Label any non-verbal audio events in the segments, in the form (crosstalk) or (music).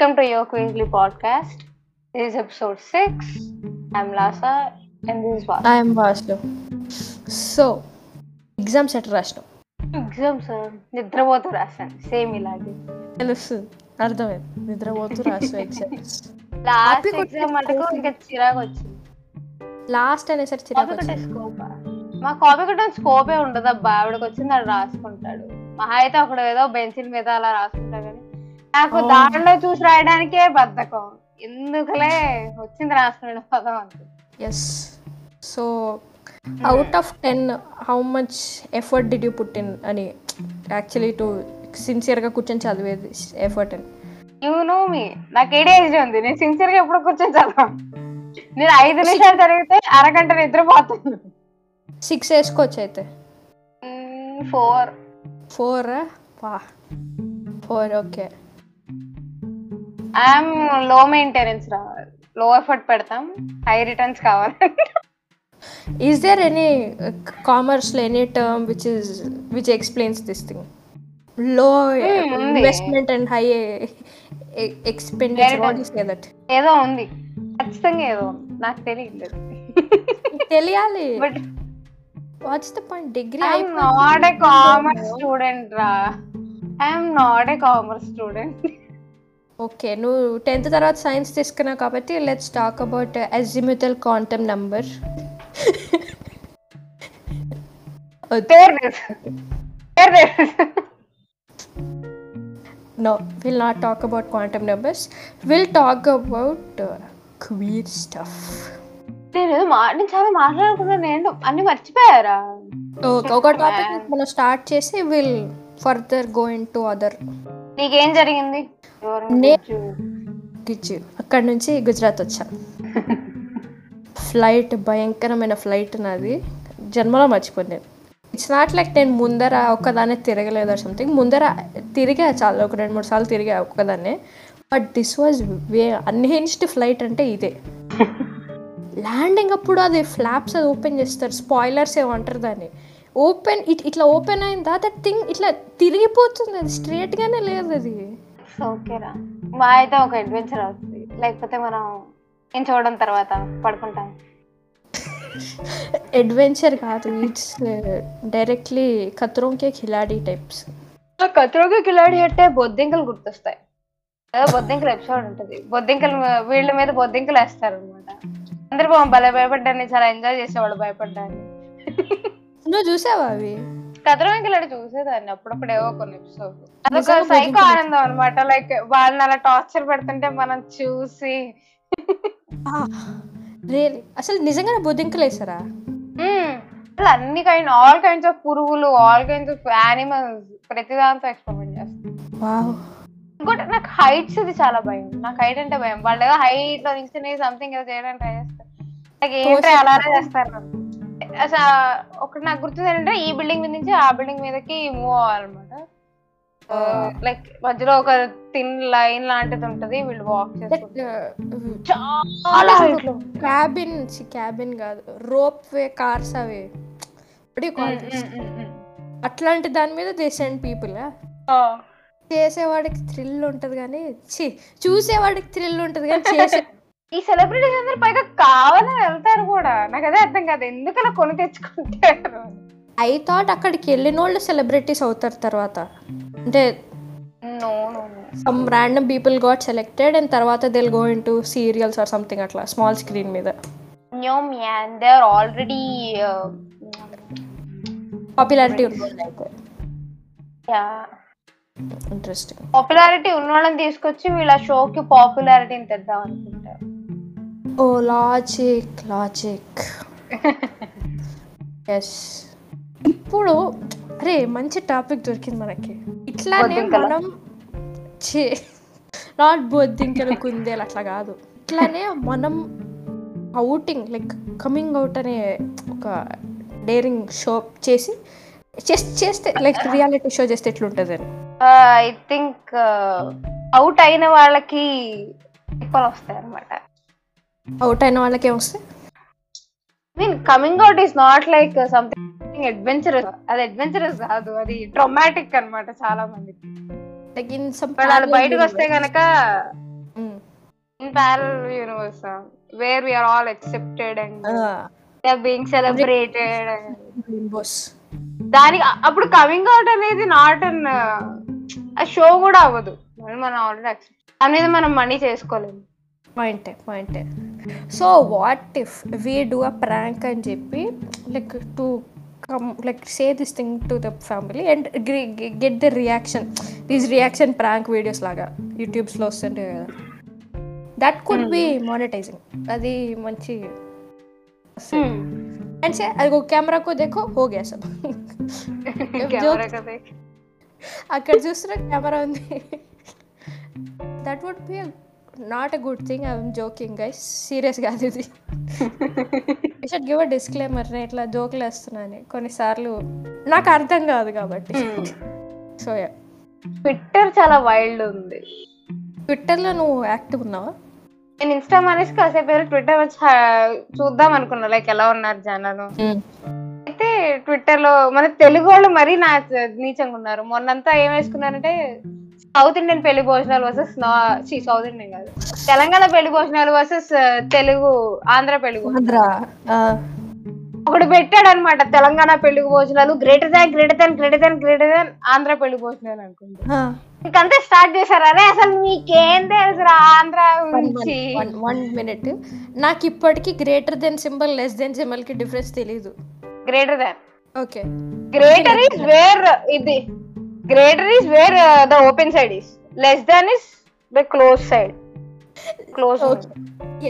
Welcome to Your Weekly Podcast. This is episode 6. I'm Lasa and this is Vasu. Vasu so exams ఎట్లా రాసినావు? Exams నిద్రపోతూ రాశాను. Same ఇలాగే. తెలుస్తుంది అర్థమైంది. నిద్రపోతూ రాసావు ఎగ్జామ్స్ లాస్ట్ ఎగ్జామ్ మటుకు ఇంకా చిరాకు వచ్చింది. లాస్ట్ అనేసరికి కాపీ చిరాకు కొట్టే వచ్చింది. స్కోప్ మా కాపీ కొట్టడం స్కోపే ఉండదు. అబ్బా ఆవిడకి వచ్చింది అది రాసుకుంటాడు. మహా అయితే ఒకడు ఏదో బెంచిల్ మీద అలా రాసుకుంటా కానీ నాకు. దాంట్లో చూసి రాయడానికే బద్ధకం. ఎందుకులే? వచ్చింది రాసుకునే పదం అంతే yes so out of ten how much effort did you put in అని యాక్చువల్లీ టు సిన్సియర్గా కూర్చొని చదివేది ఎఫర్ట్ అని? యూ నో మీ నాకు ఏడేజ్ ఉంది. నేను సిన్సియర్గా ఎప్పుడు కూర్చొని చదవను. నేను ఐదు నిమిషాలు చదివితే అరగంట నిద్రపోతాను. సిక్స్ వేసుకోవచ్చు అయితే. ఫోర్ ఫోర్ వా ఫోర్ ఓకే ఐఎమ్లో మెయింటెనెన్స్ రా. లో ఎఫర్ట్ పెడతాం. హై రిటర్న్స్ కావాలి. ఈస్ దేర్ ఎనీ కామర్స్లో any term which is which explains this థింగ్లో. Investment and high expenditure ఏదో ఉంది. ఖచ్చితంగా ఏదో నాకు తెలియలేదు తెలియాలి. But what's the point degree I'm not a commerce student రా. I'm not a commerce student okay నువ్వు టెన్త్ తర్వాత సైన్స్ తీసుకున్నావు కాబట్టి let's talk about azimuthal quantum number no will not talk about quantum numbers will talk about queer stuff నేను చాలా మాట్లాడుకున్నాను నేను అన్ని మర్చిపోయారా? ఒక టాపిక్ మనం స్టార్ట్ చేసి will further go into other నీకేం జరిగింది? గిజ్జు అక్కడ నుంచి గుజరాత్ వచ్చా. ఫ్లైట్ భయంకరమైన ఫ్లైట్ నాది. జన్మలో మర్చిపోయింది. ఇట్స్ నాట్ లైక్ నేను ముందర ఒక్కదాన్నే తిరగలేదు సంథింగ్ ముందర తిరిగా చాలా ఒక రెండు మూడు సార్లు తిరిగా ఒక్కదాన్నే but this was way unhinged flight అంటే ఇదే. ల్యాండింగ్ అప్పుడు అది ఫ్లాప్స్ అది ఓపెన్ చేస్తారు. స్పాయిలర్స్ ఏమంటారు దాన్ని. ఓపెన్ ఇట్ ఇట్లా ఓపెన్ అయిందా? దట్ థింగ్ ఇట్లా తిరిగిపోతుంది. అది స్ట్రేట్గానే లేదు అది. ఓకేరా మా అయితే ఒక అడ్వెంచర్ అవుతుంది. లేకపోతే మనం నేను చూడడం తర్వాత పడుకుంటాం. అడ్వెంచర్ కాదు it's directly Khatron Ke Khiladi types Khatron Ke Khiladi అంటే బొద్దింకలు గుర్తొస్తాయి. బొద్దింకలు ఎపిసోడ్ ఉంటది. బొద్దింకలు వీళ్ళ మీద బొద్దింకలు వేస్తారు అనమాట అందరు పాపం భలే భయపడ్డాన్ని చాలా ఎంజాయ్ చేసేవాళ్ళు భయపడ్డాన్ని నువ్వు చూసావా అవి? కత్రోకి కిలాడి చూసేదాన్ని అప్పుడప్పుడు ఏవో కొన్ని ఎపిసోడ్ అదొక నిజంగా సైకో ఆనందం అనమాట లైక్ వాళ్ళని అలా టార్చర్ పెడుతుంటే మనం చూసి. అసలు నిజంగానే బొద్దింకలు వేసారా అన్ని కైండ్ ఆల్ కైండ్స్ ఆఫ్ పురుగులు ఆల్ కైండ్స్ ఆఫ్ యానిమల్స్ ప్రతి దాంతో ఎక్స్పెరిమెంట్ చేస్తాం. వావ్. ఇంకోటి నాకు హైట్స్ ఇది చాలా భయం. నాకు హైట్ అంటే భయం. వాళ్ళు హైట్లో నిల్చుని సంథింగ్ ఏదో చేయడానికి ట్రై చేస్తారు. నాకు ఏంటో అలానే చేస్తారు. అసలు ఒకటి నాకు గుర్తుంది ఏంటంటే ఈ బిల్డింగ్ మీద నుంచి ఆ బిల్డింగ్ మీదకి మూవ్ అవ్వాలన్నమాట. లైక్ మధ్యలో ఒక థిన్ లైన్ లాంటిది ఉంటది వీళ్ళు వాక్ చాలా. క్యాబిన్ క్యాబిన్ కాదు రోప్ వే కార్స్ అవి. అట్లాంటి దాని మీద దే సెండ్ పీపుల్. చేసేవాడికి థ్రిల్ ఉంటుంది కానీ చూసేవాడికి థ్రిల్ ఉంటుంది కానీ చేసే ఈ సెలబ్రిటీస్ అందరు పైగా కావాలని వెళ్తారు కూడా. నాకు అదే అర్థం కాదు. ఎందుకు అలా కొని తెచ్చుకుంటారు? ఐ థాట్ అక్కడికి వెళ్ళిన వాళ్ళు సెలబ్రిటీస్ అవుతారు తర్వాత. అంటే some random people got selected and తర్వాత they'll go into serials or something అట్లా స్మాల్ స్క్రీన్ మీద. No man they are already popularity ఉన్న అయితే. ఇంట్రెస్టింగ్ పాపులారిటీ ఉన్న వాళ్ళని తీసుకొచ్చి వీళ్ళ షోకి పాపులారిటీని తెద్దాం ఓ లాజిక్ లాజిక్. (laughs) ఎస్ ఇప్పుడు అరే మంచి టాపిక్ దొరికింది మనకి. ఇట్లానే? మనం చే నాట్ బొద్దింకల కుందేలు అట్లా కాదు. ఇట్లానే మనం అవుటింగ్ లైక్ కమింగ్ అవుట్ అనే ఒక డేరింగ్ షో చేసి చేస్- చేస్తే లైక్ రియాలిటీ షో చేస్తే ఎట్లుంటుంది అని ఐ థింక్ అవుట్ అయిన వాళ్ళకి తిప్పలు వస్తాయి అనమాట అవుట్ అయిన వాళ్ళకి ఏమొస్తాయి mean coming out is not like something adventurous అది అడ్వెంచరస్ కాదు. అది ట్రొమాటిక్ అన్నమాట చాలా మందికి లైక్ ఇన్ సమ్ వాళ్ళు బయటకు వస్తే గనక in parallel universe where we're all accepted and being celebrated rainbows దానికి అప్పుడు కమింగ్ అవుట్ అనేది నాట్ అన్ షో కూడా అవ్వదు. మనం ఆల్రెడీ యాక్సెప్ట్ అనేది మనం మనీ చేసుకోలేము. పాయింటే పాయింటే so what if we do a prank అని చెప్పి like to come like say this thing to the family and get the reaction these reaction prank videos లాగా యూట్యూబ్స్లో వస్తుంటాయి కదా దట్ కుడ్ బి మానిటైజింగ్ అది మంచి అండ్ సే అది ఒక కెమెరాకు దేకో హో గ్యా సబ్ కెమెరా కదా అక్కడ చూస్తున్న కెమెరా ఉంది that would be not a good thing I'm joking guys serious కాదు ఇది. షుడ్ గివ్ అ డిస్క్లైమర్ నేను ఇట్లా జోకులు వేస్తున్నాను. కొన్నిసార్లు నాకు అర్థం కాదు కాబట్టి. సో యా ట్విట్టర్ చాలా వైల్డ్ ఉంది. ట్విట్టర్లో నువ్వు యాక్టివ్ ఉన్నావా? నేను ఇన్స్టా మానేసి కాసేపు ట్విట్టర్ వచ్చి చూద్దాం అనుకున్నా. లైక్ ఎలా ఉన్నారు జనాలు? అయితే ట్విట్టర్లో మన తెలుగు వాళ్ళు మరీ నా నీచంగా ఉన్నారు. మొన్నంతా ఏం వేసుకున్నారంటే సౌత్ ఇండియన్ పెళ్ళి భోజనాలు వర్సెస్ సౌత్ ఇండియన్ కాదు. తెలంగాణ పెళ్ళి భోజనాలు వర్సెస్ తెలుగు ఆంధ్ర పెళ్ళి భోజనాలు. ఆంధ్ర ఒకడు పెట్టాడు అనమాట తెలంగాణ పెళ్ళి భోజనాలు greater than greater than greater than greater than Andhra పెళ్ళి భోజనాలు అనుకుంటా. ఇంకంతా స్టార్ట్ చేశారు? అరే అసలు మీకేం తెలుసు ఆంధ్ర గురించి? వన్ మినిట్ నాకు ఇప్పటికీ greater than symbol less than సింబల్కి difference తెలియదు greater than okay greater is where ఇది greater is where the open side is less than is the close side close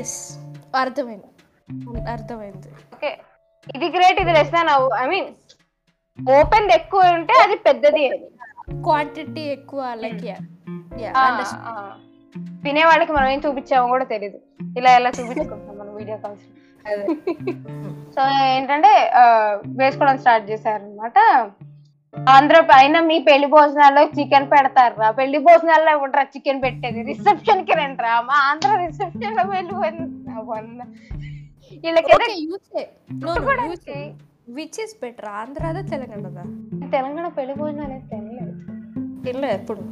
yes అర్థమైంది. అర్థమైంది. ఓకే ఇది గ్రేట్ ఇది less than I mean open ఎక్కువ ఉంటే అది పెద్దది క్వాంటిటీ ఎక్కువ లైక్ ఆ. వినేవాళ్ళకి మనం ఏం చూపించామో కూడా తెలియదు ఇలా ఎలా చూపించుకుంటాం మనం వీడియో కాల్స్ సో ఏంటంటే ఆ, వేసుకోవడం స్టార్ట్ చేశారనమాట ఆంధ్ర పైన మీ పెళ్ళి భోజనాల్లో చికెన్ పెడతారా పెళ్ళి భోజనాల్లో ఉంటారా చికెన్ పెట్టేది? రిసెప్షన్కి రండిరా. మా ఆంధ్ర రిసెప్షన్లో వెళ్ళి వీళ్ళకైతే ఓకే యూసే నో కూడా you say which is better ఆంధ్రాదా తెలంగాణదా? తెలంగాణ పెళ్ళి భోజనాలు తినలేదు. తినలేదు ఎప్పుడు?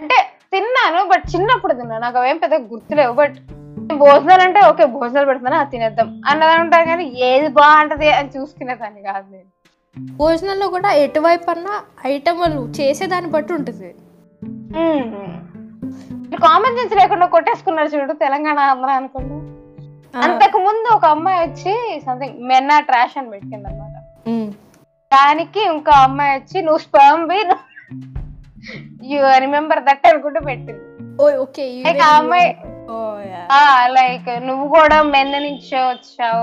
అంటే తిన్నాను బట్ చిన్నప్పుడు తిన్నాను నాకు అవేం పెద్ద గుర్తులేవు బట్ భోజనాలు అంటే ఓకే భోజనాలు పెడుతున్నా అది తినేద్దాం. అన్నది ఉంటాను కానీ ఏది బాగుంటది అని చూసుకునేదాన్ని కాదు నేను. భోజనంలో కూడా ఎటువైపు అన్నా ఐటమ్లు చేసేదాన్ని బట్టి ఉంటుంది. కామన్ సెన్స్ లేకుండా కొట్టేసుకున్నారు చూడు తెలంగాణ ఆంధ్ర అనుకుంటా. అంతకు ముందు ఒక అమ్మాయి వచ్చి సంథింగ్ మెన్నా ట్రాష్ అని పెట్టింది అనమాట. దానికి ఇంకో అమ్మాయి వచ్చి నువ్వు sperm be you remember that అనుకుంటూ పెట్టింది. ఓకే ఆ అమ్మాయి లైక్ నువ్వు కూడా మెన్న నుంచి వచ్చావు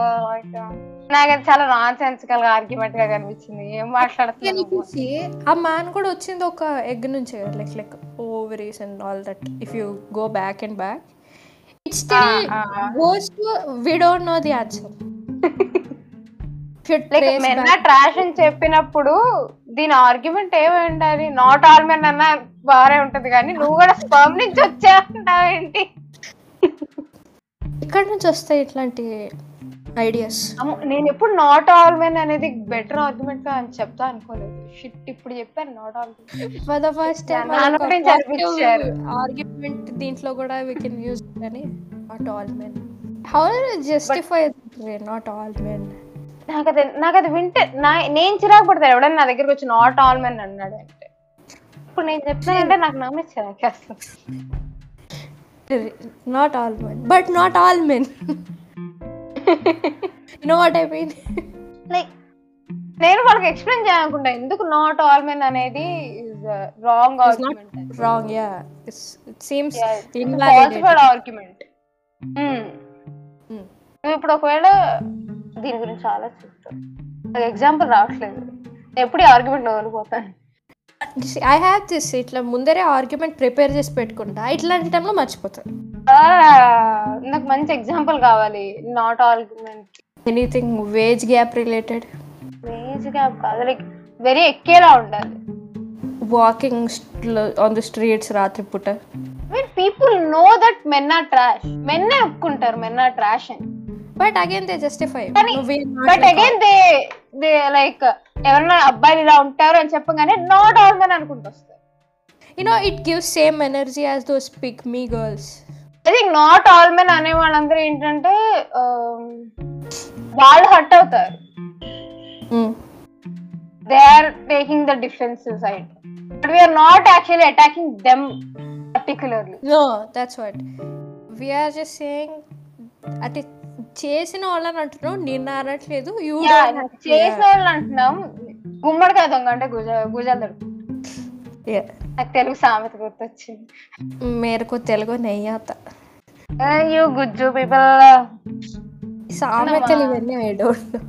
నాకు అది చాలా నాన్ సెన్సికల్గా ఆర్గ్యుమెంట్గా కనిపించింది. ఏం మాట్లాడుతున్నావు చూసి ఆ మ్యాన్ కూడా వచ్చింది ఒక ఎగ్ నుంచి like like ovaries and all that if you go back and back it's. Goes to we don't know the answer trash అని చెప్పినప్పుడు దీని ఆర్గ్యుమెంట్ ఏమి ఉండాలి నాట్ ఆల్ మెన్ అన్న బాగానే ఉంటది కానీ నువ్వు కూడా స్పర్మ్ నుంచి వచ్చా అంటావు ఏంటి ఇక్కడ నుంచి వస్తాయి ఇట్లాంటి ఐడియాస్ నేను ఎప్పుడు నాట్ ఆల్ మెన్ అనేది బెటర్ ఆర్గ్యుమెంట్గా అని చెప్తా అనుకోలేదు. షిట్ ఇప్పుడు చెప్పాను not all for the first time. Argument దీంట్లో కూడా వీ కెన్ యూజ్ అని not all men how justify not all men నాకు అది నాకు అది వింటే నా నేను చిరాకు పడతాను. ఎవడన్నా నా దగ్గరికి వచ్చి నాట్ ఆల్ మెన్ అన్నాడు అంటే ఇప్పుడు నేను చెప్పానంటే నాకు నమ్మే చిరాకు వేస్తుంది not all men but not all men know what mean like నేను వాళ్ళకి ఎక్స్ప్లెయిన్ చేయాలనుకుంటా. ఎందుకు నాట్ ఆల్ మెన్ అనేది wrong argument wrong yeah it seems possible argument ఇప్పుడు ఒకవేళ దీని గురించి ఆలోచిస్తావు నాకు ఎగ్జాంపుల్ రావట్లేదు. ఎప్పుడు ఆర్గ్యుమెంట్ వదిలిపోతాను? ఐ హ్యావ్ దిస్ ఇట్లా ముందరే ఆర్గ్యుమెంట్ ప్రిపేర్ చేసి పెట్టుకుంటా. ఇట్లాంటి టైంలో మర్చిపోతాను. నాకు మంచి ఎగ్జాంపుల్ కావాలి. Not argument anything wage gap related క్రేజీగా కాదు. లైక్ వెరీ ఎక్కేలా ఉండాలి. వాకింగ్ ఆన్ ది స్ట్రీట్స్ రాత్రిపూట mean people know that men are trash మెన్నే ఒప్పుకుంటారు? మెన్ ఆర్ ట్రాష్ అని. But again they justify but again they they like ఎవరన్నా అబ్బాయిలు ఇలా ఉంటారు అని చెప్పగానే నాట్ ఆల్ మెన్ అనుకుంటూ వస్తారు. You know it gives same energy as those pick me girls I think not all men అనే వాళ్ళందరూ ఏంటంటే um, వాళ్ళు హర్ట్ అవుతారు. They are taking the defensive side but we're not actually attacking them particularly no that's what we're just saying అంటే చేసిన వాళ్ళని అంటున్నావు నిన్న అనట్లేదు చేసిన వాళ్ళు అంటున్నాం గుమ్మడికాయ దొంగ అంటే గుజ నాకు తెలుగు సామెత గుర్తొచ్చింది. మేరకు తెలుగు నెయ్యాత. You Gujju people. సామెతలు ఇవన్నీ ఐ డోంట్ నో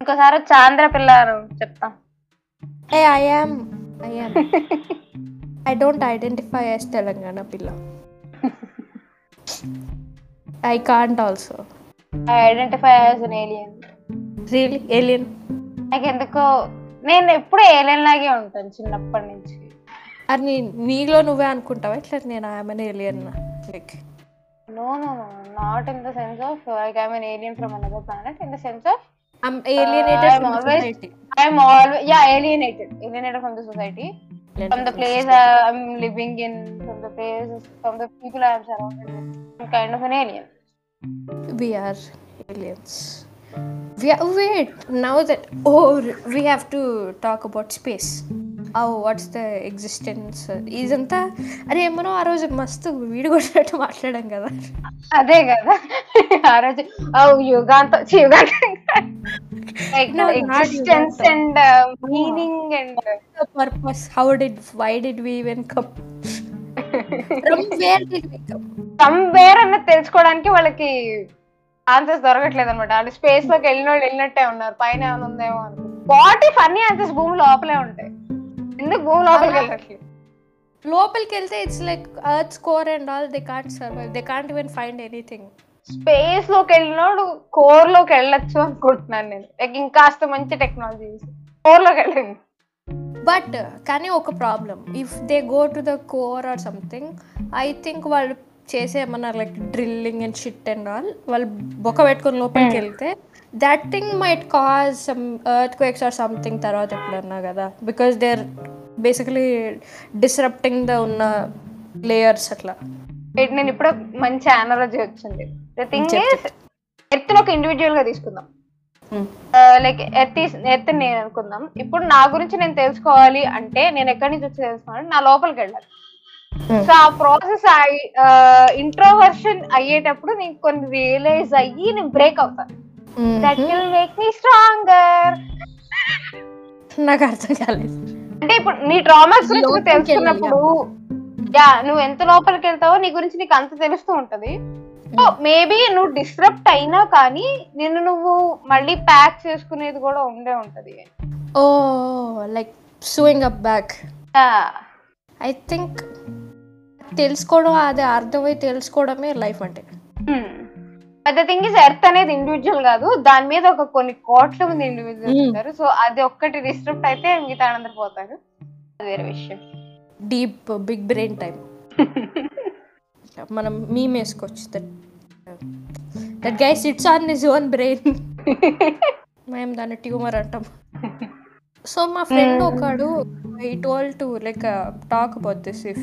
ఇంకోసారి ఆంధ్ర పిల్ల చెప్తా. A I am I am I don't identify as Telangana పిల్ల. (laughs) I can't also I identify as an alien really alien నాకు ఎందుకో నేను ఎప్పుడు ఏలియన్ లాగే ఉంటాను చిన్నప్పటి నుంచి. అది నీ- నీలో నువ్వే అనుకుంటావా? ఇట్లా నేను I'm alien like no? No no not in the sense of like I'm an alien from another planet in the sense of I'm alienated I'm always- society I'm from the society from the place I'm living in, from the place, from the people I am surrounded with. I'm kind of an alien. we are aliens we are wait now that oh we have to talk about space oh what's the existence ఇదంతా అరే మనం ఆ రోజు మస్తు వీడి కొట్టినట్టు మాట్లాడాం కదా అదే కదా ఆ రోజు ఓ యుగాంత యుగాంతం like No, not existence Yugantam. And meaning and purpose how did why did we even somewhere అన్నది తెలుసుకోవడానికి వాళ్ళకి ఆన్సర్స్ దొరకట్లేదు అనమాట వాళ్ళు స్పేస్లోకి వెళ్ళిన వాళ్ళు వెళ్ళినట్టే ఉన్నారు. పైన ఏమైనా ఉందేమో వాట్ ఇఫ్ అన్ని ఆన్సర్స్ భూమి లోపలే ఉంటాయి? ఎందుకు భూమి లోపలికి వెళ్ళట్లేదు? లోపలికి వెళ్తే it's like earth core and all they can't survive they can't even find anything స్పేస్లోకి వెళ్ళినోడు కోర్లోకి వెళ్ళొచ్చు అనుకుంటున్నాను నేను. లైక్ ఇంకాస్త మంచి టెక్నాలజీ కోర్లోకి వెళ్ళండి. బట్ కానీ ఒక problem. If they go to the core or something I think వాళ్ళు చేసే ఏమన్నా like drilling and shit and all వాళ్ళు బొక్క పెట్టుకొని లోపలికి వెళ్తే that thing might cause some earthquakes or something తర్వాత ఎప్పుడన్నా కదా. Because they are basically disrupting the ఉన్న లేయర్స్ అట్లా. నేను ఇప్పుడు మంచి అనాలజీ వచ్చింది. ద థింగ్ ఇస్ ఎర్త్ ఒక ఇండివిజువల్గా తీసుకుందాం. లైక్ ఎర్త్ ఎర్త్ నేను అనుకుందాం. ఇప్పుడు నా గురించి నేను తెలుసుకోవాలి అంటే నేను ఎక్కడి నుంచి వచ్చి తెలుసుకోవాలి? నా లోపలికి వెళ్ళాలి. Hmm. సో ఆ ప్రాసెస్ ఇంట్రోవర్షన్ అయ్యేటప్పుడు నేను కొన్ని రియలైజ్ అయ్యి నేను బ్రేక్ అవుతాను that will make me stronger నాకు అర్థం కాలేదు. అంటే ఇప్పుడు నీ ట్రామాస్ గురించి తెలుసుకున్నప్పుడు యా నువ్వు ఎంత లోపలికి వెళ్తావో నీ గురించి నీకు అంత తెలుస్తూ ఉంటది. మేబీ నువ్వు డిస్టర్బ్ అయినా కానీ నిన్ను నువ్వు మళ్ళీ ప్యాక్ చేసుకునేది కూడా ఉండే ఉంటది. ఓ like sewing up back. I think తెలుసుకోవడం అది అర్థమై తెలుసుకోవడమే లైఫ్ అంటే. The thing is ఎర్త్ అనేది ఇండివిజువల్ కాదు. దాని మీద ఒక కొన్ని కోట్ల మంది ఇండివిజువల్ Hmm. ఉంటారు. సో అది ఒక్కటి డిస్టర్బ్ అయితే మిగతా అందరు పోతారు. వేరే విషయం. డీప్ బిగ్ బ్రెయిన్ మనం మీమ్ వేసుకోవచ్చు. That that guy sits on his own brain మేము దాన్ని ట్యూమర్ అంటాం. సో మా ఫ్రెండ్ ఒకడు he told to like talk about this if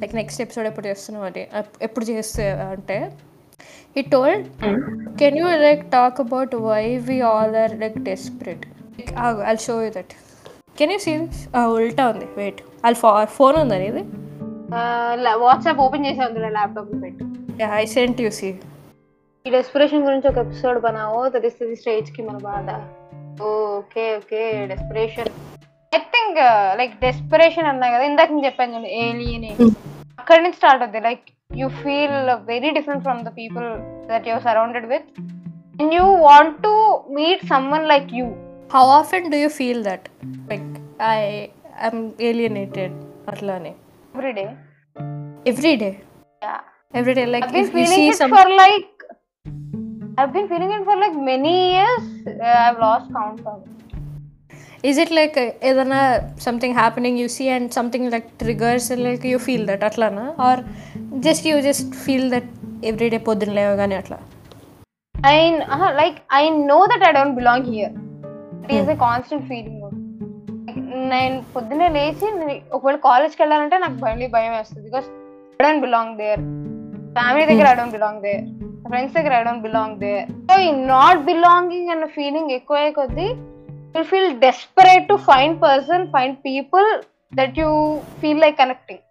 like next episode ఎప్పుడు చేస్తున్నాం అని ఎప్- ఎప్పుడు చేస్తే అంటే he told can you like talk about why we all are like desperate I show you that can you see ఉల్టా ఉంది. Wait అది ఫోన్ ఉందని ఇది వాట్సాప్ ఓపెన్ చేసి అందులో ల్యాప్టాప్ పెట్టు. I sent you see. ఈ డెస్పిరేషన్ గురించి ఒక ఎపిసోడ్ బనావో తెలుస్తుంది స్టేజ్కి మన బాధ. Okay okay desperation. I think like desperation అన్నా కదా ఇందాక నేను చెప్పాను చూడండి ఏలియన్ అక్కడి నుంచి స్టార్ట్ అవుతుంది like you feel very different from the people that you're surrounded with. And you want to meet someone like you. How often do you feel that like I I'm alienated అట్లానే. Every day every day every day like I've been if you feeling see it some for like I've been feeling it for like many years. Uh, I've lost count of it. Is it like ఏదైనా something happening you see and something like triggers like you feel that అట్లానా or just you just feel that every day పొద్దున్న లేవగానే అట్లా I uh, like I know that I don't belong here. It is a constant feeling. నేను పొద్దున్నే లేచి ఒకవేళ కాలేజ్కి వెళ్ళాలంటే నాకు మళ్ళీ భయం వేస్తుంది. Because I don't belong their family దగ్గర I don't belong they friends దగ్గర I don't belong they so ఈ నాట్ బిలాంగింగ్ అన్న ఫీలింగ్ ఎక్కువ కొద్దీ you feel desperate to find person find people that you feel like connecting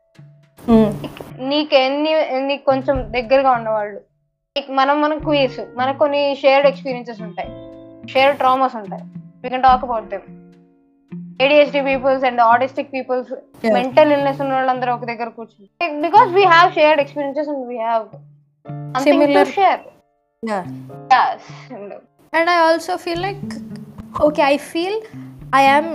నీకు ఎన్ని నీకు కొంచెం దగ్గరగా ఉన్నవాళ్ళు. మనం మన క్వీస్ మనకు కొన్ని షేర్డ్ ఎక్స్పీరియన్సెస్ ఉంటాయి. షేర్డ్ ట్రామాస్ ఉంటాయి. We can talk about them ADHD peoples and autistic peoples. Mental illness ఉన్న వాళ్ళందరూ ఒక దగ్గర కూర్చుని. Because we have shared experiences and we have Similar. Share and I also feel like okay I feel I am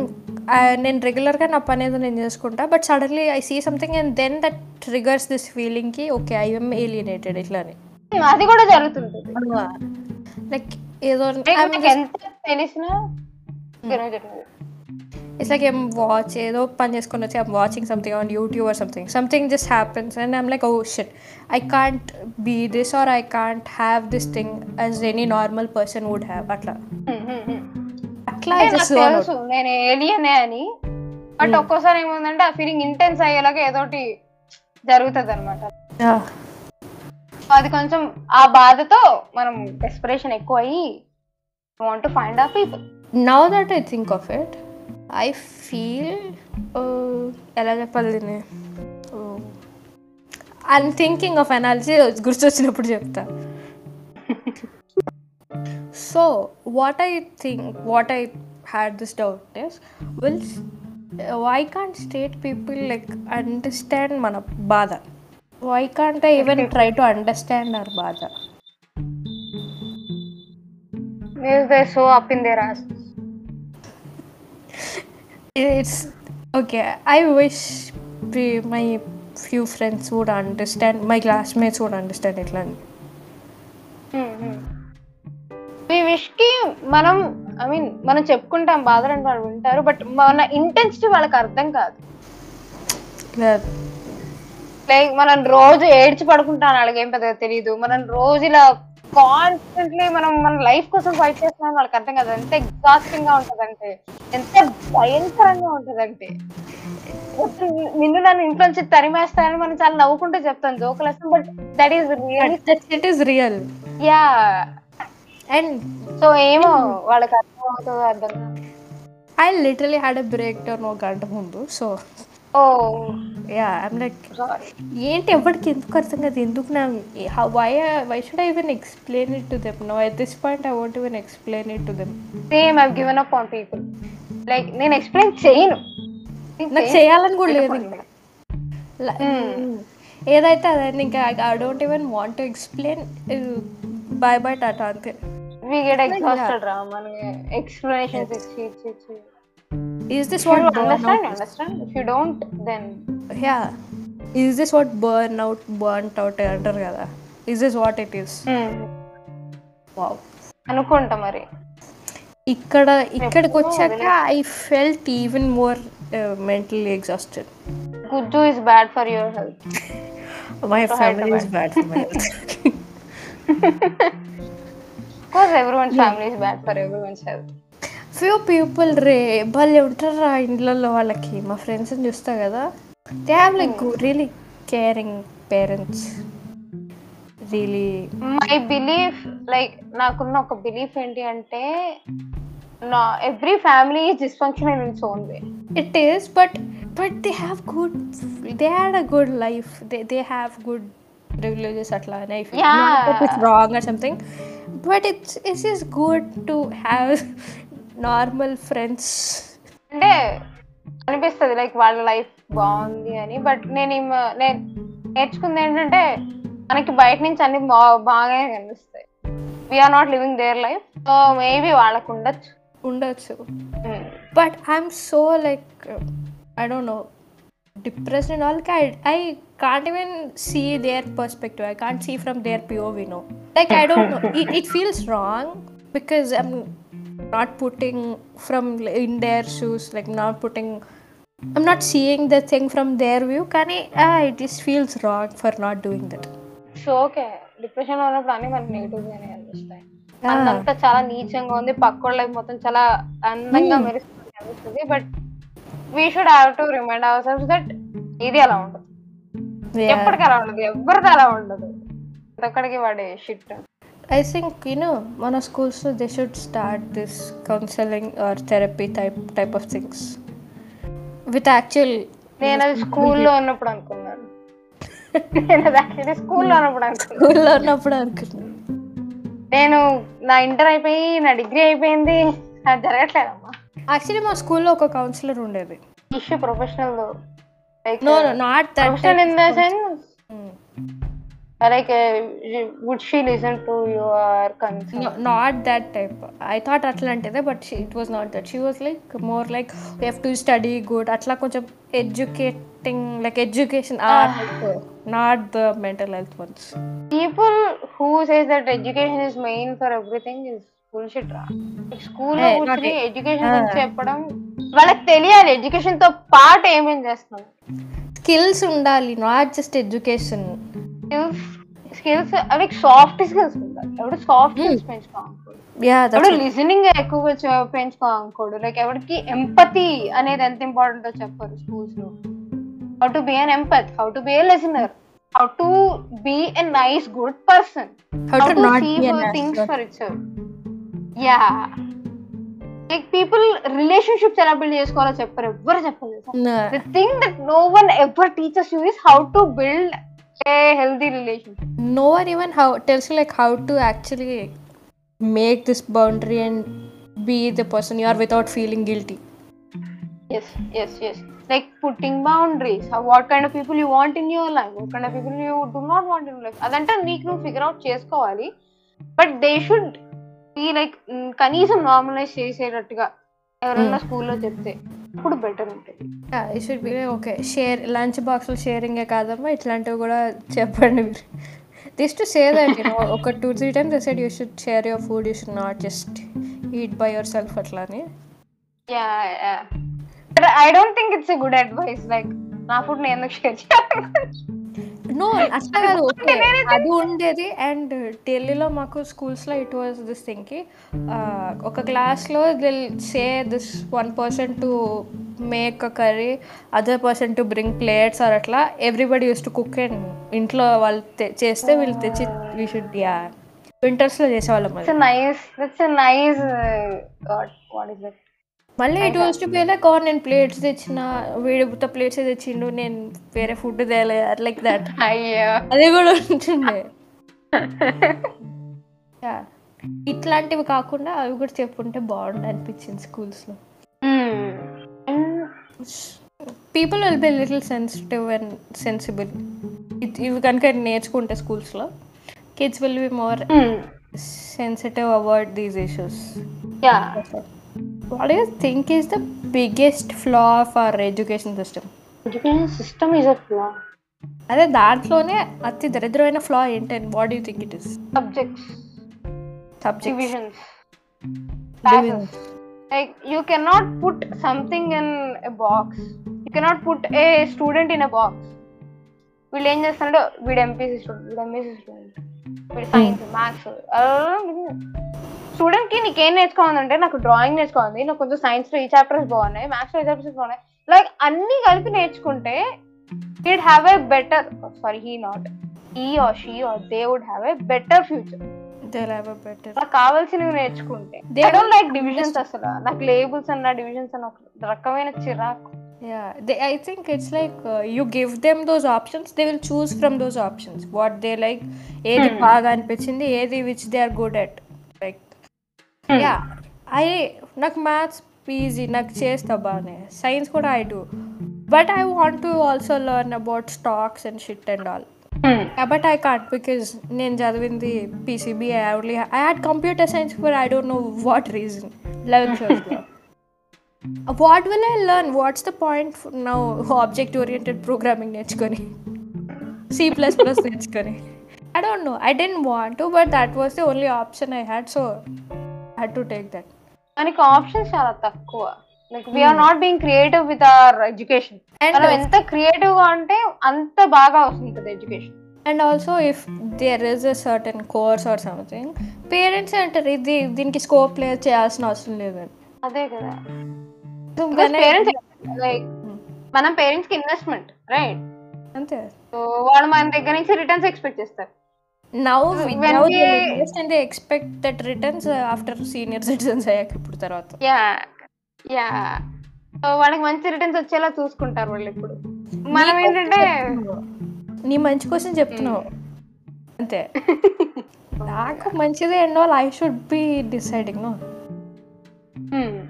నేను రెగ్యులర్గా నా పని ఏదో నేను చేసుకుంటా but suddenly I see something and then that triggers this ఫీలింగ్కి okay I am alienated ఇట్లా అని అది కూడా జరుగుతుంటుంది లైక్ ఏదో ఎంత తెలిసినా ఇట్స్ లైక్ ఏం వాచ్ ఏదో పని చేసుకొని వచ్చి I'm watching something on YouTube or something something just happens and I'm like oh shit I can't be this or I can't have this thing as any normal person would have అట్లా. అట్లా. తెలుసు నేను ఏలియనే అని. But ఒక్కోసారి ఏముందంటే ఆ feeling intense అయ్యేలాగా ఏదోటి జరుగుతుంది అనమాట. అది కొంచెం ఆ బాధతో మనం డెస్పిరేషన్ ఎక్కువ అయ్యి want to find a people now that I think of it I feel ఎలా చెప్పాలి దీన్ని? ఐఎమ్ థింకింగ్ ఆఫ్ అనాలిసిస్ గుర్తొచ్చినప్పుడు చెప్తా. So what I think what I had this doubt is will why can't state people like understand మన బాధ? Why can't I even try to understand our బాధ? They so up in there ass okay i wish we- my few friends would understand my classmates would understand it lan మీ విష్కి మనం I mean మనం చెప్పుకుంటాం బాధలని వాళ్ళు వింటారు but మన intensity వాళ్ళకి అర్థం కాదు లైక్ మనం రోజు ఏడ్చి పడుకుంటాం వాళ్ళకి ఏం పెద్దగా తెలియదు మనం రోజు ఇలా కాన్స్టెంట్లీ మనం మన లైఫ్ కోసం ఫైట్ చేస్తున్నాం వాళ్ళకి అర్థం కాదు. ఎంత ఎగ్జాస్టింగ్గా ఉంటదంటే ఎంత భయంకరంగా ఉంటదంటే. నిన్ను నన్ను ఇంట్లో నుంచి తరిమేస్తానని మనం చాలా నవ్వుకుంటూ చెప్తాం జోకులు వేస్తాం but that is real it is real. Yeah and so ఏమో వాళ్ళకి అర్థం అవుతుందో అర్థం కాదు. I literally had a breakdown ఒక గంట ముందు so oh yeah I'm like sorry ఏంటి ఎవరికి ఎందుకు అర్థం కాదు? ఎందుకు నా why why should I even explain it to them no at this point I want even explain it to them same I given up on people like నేను explain చేయను. నాకు. చేయాలని కూడా లేదు ల- ఏదైతే అదే ఇంకా I don't even want to explain bye bye tata అంతే. We get exhausted రా మనకి ఎక్స్ప్లెనేషన్స్ ఇచ్చి ఇచ్చి ఇచ్చి. Is this what understand understand if you don't then yeah is this what burn out burn out అంటారు కదా? Is this what it is wow అనుకుంటా మరి. ఇక్కడ ఇక్కడికి వచ్చాక I felt even more mentally exhausted గుజ్జు is bad for your health my family is bad for my health course every one family is bad for every one's health few people రే భలే ఉంటారు ఇండ్లలో వాళ్ళకి. మా ఫ్రెండ్స్ని చూస్తా కదా. They have like really caring parents really my belief like నాకున్న ఒక బిలీఫ్ ఏంటి అంటే నా every family is dysfunctional in its own way it is but but they have good they had a good life they they have good privileges అట్లా Yeah. It's wrong or something but it's it's is good to have normal friends అంటే అనిపిస్తుంది like వాళ్ళ life బాగుంది అని. But నేను నేను నేర్చుకుంది ఏంటంటే మనకి బయట నుంచి అన్ని బాగా కనిపిస్తాయి. We're not living their life so maybe వాళ్ళకు ఉండొచ్చు. ఉండొచ్చు. But I'm so like I don't know depress వాళ్ళకి I I can't even see their perspective I can't see from their pure వినో like I don't know it feels wrong because I'm not putting from in their shoes like not putting i'm not seeing the thing from their view కానీ ah, it just feels wrong for not doing that. So okay డిప్రెషన్లో ఉన్నప్పుడు అన్ని మనకి negative గానే అనిపిస్తాయి. అంతా చాలా నీచంగా ఉంది పక్కోళ్ళ లైఫ్ మొత్తం చాలా అందంగా మెరుస్తుంది అనిపిస్తుంది but we should have to remind our selves that ఇది అలా ఉండదు. ఎప్పటికీ అలా ఉండదు ఎవరిది అలా ఉండదు. ఒక్కడికి వాడే షిట్ ఐ థింక్ యూనో మన స్కూల్స్లో they should start this counselling or therapy type type of things with actual నేను అది స్కూల్లో ఉన్నప్పుడు అనుకున్నాను. నేను అది యాక్చువల్లీ స్కూల్లో ఉన్నప్పుడు అనుకున్నాను. స్కూల్లో ఉన్నప్పుడు అనుకున్నాను. నేను నా ఇంటర్ అయిపోయి నా డిగ్రీ అయిపోయింది. అది జరగట్లేదమ్మా. యాక్చువల్లీ మా స్కూల్లో ఒక కౌన్సిలర్ ఉండేది. Issue professional no not professional in the sense like would she listen to your concern not that type I thought అట్లాంటిదే but it was not that she was like more like have to study good అట్లా కొంచెం educating like education not the mental health ones people who says that education is main for everything is bullshit రా. School కూర్చొని. Education గురించి చెప్పడం వాళ్ళకి తెలియాలి. ఎడ్యుకేషన్తో పాటు ఏమేం చేస్తున్నాం స్కిల్స్ ఉండాలి not just education skills skills అవి సాఫ్ట్ స్కిల్స్ ఉండాలి ఎవడు సాఫ్ట్ స్కిల్స్ పెంచుకోవాలి యా ఎవడు లిజనింగ్ ఎక్కువగా పెంచుకోనుకోడు లైక్ ఎవరికి ఎంపతి అనేది ఎంత ఇంపార్టెంట్ చెప్పారు స్కూల్స్లో. How to be an empath how to be a listener how to be a nice good person how how to be for things for itself. Yeah. Like people relationships ఎలా build చేసుకోవాలో చెప్పారు. ఎవ్వరు చెప్పలేదు the thing that no one ever teachers you is how to build a healthy relationship no one even how tells you like how to actually make this boundary and be the person you are without feeling guilty. Yes yes yes like putting boundaries what kind of people you want in your life what kind of people you do not want in life అదంటే నీకు నువ్వు figure out చేసుకోవాలి. But they should ఈ like కనీసం normalise చేసేటట్టుగా. ఎవరైనా స్కూల్లో చెప్తే అప్పుడు బెటర్ ఉంటుంది. Should be okay share lunch బాక్స్లో షేరింగే కాదమ్మా ఇట్లాంటివి కూడా చెప్పండి మీరు. This to say that you know ఒక two three times said you should share your food you should not just eat by yourself అట్లా అని. But I don't think it's a good advice. Like, నా food నేను ఎందుకు share చేయాలి? No అట్లా కాదు అది ఉండేది అండ్ ఢిల్లీలో మాకు స్కూల్స్లో ఇట్ వాజ్ దిస్ థింగ్కి ఒక క్లాస్లో they'll say this one person to make a curry other person to bring plates or అట్లా. Everybody used to cook and ఇంట్లో వాళ్ళు చేస్తే వీళ్ళు తెచ్చి వీ షుడ్ యా వింటర్స్లో చేసేవాళ్ళం nice nice what is that మళ్ళీ ఇట్ లైక్ ఆన్ నేను ప్లేట్స్ తెచ్చిన వీడితో ప్లేట్స్ తెచ్చిండు నేను వేరే ఫుడ్ తేలే లైక్ దట్ అయ్యో. అది కూడా ఉంటుండే. (laughs) ఇట్లాంటివి కాకుండా అవి కూడా చెప్పుంటే బాగుండు అనిపించింది స్కూల్స్లో. People will be little sensitive and sensible ఇవి కనుక నేర్చుకుంటే స్కూల్స్లో kids will be more sensitive about these issues yeah. What you think is the biggest flaw of our education system education system is a flaw అదే దాంట్లోనే అతి దరిద్రమైన flaw ఏంటంటే what you think it is subjects subject divisions. Classes. Like you cannot put something in a box. You cannot put a student in a box. వీళ్ళు ఏం చేస్తారంటే వీడు MPC student వీడు ఎంపీసీ స్టూడెంట్ వీడు సైన్స్ మ్యాథ్స్ స్టూడెంట్కి నీకేం నేర్చుకోవాలంటే నాకు డ్రాయింగ్ నేర్చుకోవాలి. నాకు కొంచెం సైన్స్లో ఈ చాప్టర్స్ బాగున్నాయి మ్యాథ్స్లో ఈ చాప్టర్స్ బాగున్నాయి. లైక్ అన్ని కలిపి నేర్చుకుంటే he'd have a better sorry he not ఈ or she or they would have a better future they కావాల్సినవి నేర్చుకుంటే. ఐ డోంట్ లైక్ డివిజన్స్ అసలు. నాకు లేబుల్స్ అన్న డివిజన్స్ అన్న ఒక రకమైన చిరాకు. Yeah, they, I think it's like uh, you give them those options, they will choose from those options. What they like, ఏది బాగా అనిపించింది ఏది which they are good at yeah I నాకు మ్యాథ్స్ ఈజీ నాకు చేస్తా బాగానే సైన్స్ కూడా I do but I want to also learn about stocks and shit and all but I can't because నేను చదివింది PCB I only I had computer science for I don't know what reason క్లాస్లో what will I learn what's the point now object oriented programming నేర్చుకొని. C plus plus నేర్చుకొని. I don't know I didn't want to but that was the only option I had so had to take that మనకి options చాలా తక్కువ. Like we're not being creative with our education And- మనం ఎంత క్రియేటివ్గా ఉంటే అంత బాగా వస్తుంది education and also if there is a certain course or something parents అంటారు ఇది దీనికి స్కోప్ లేదు చేయాల్సిన అవసరం లేదని అదే కదా. పేరెంట్స్ లైక్ మనం పేరెంట్స్కి ఇన్వెస్ట్మెంట్ రైట్ అంతే. సో వాళ్ళు మన దగ్గర నుంచి రిటర్న్స్ ఎక్స్పెక్ట్ చేస్తారు. Now we- and they expect that returns after senior citizens అయ్యాక ఇప్పుడు తర్వాత. యా యా వాళ్ళకి మంచి రిటర్న్స్ వచ్చేలా చూసుకుంటారు వాళ్ళు ఇప్పుడు. మనం ఏంటంటే నీ మంచి కోసం చెప్తున్నావు. అంతే. (laughs) నాకు (laughs) మంచిది and all I should be deciding no hmm.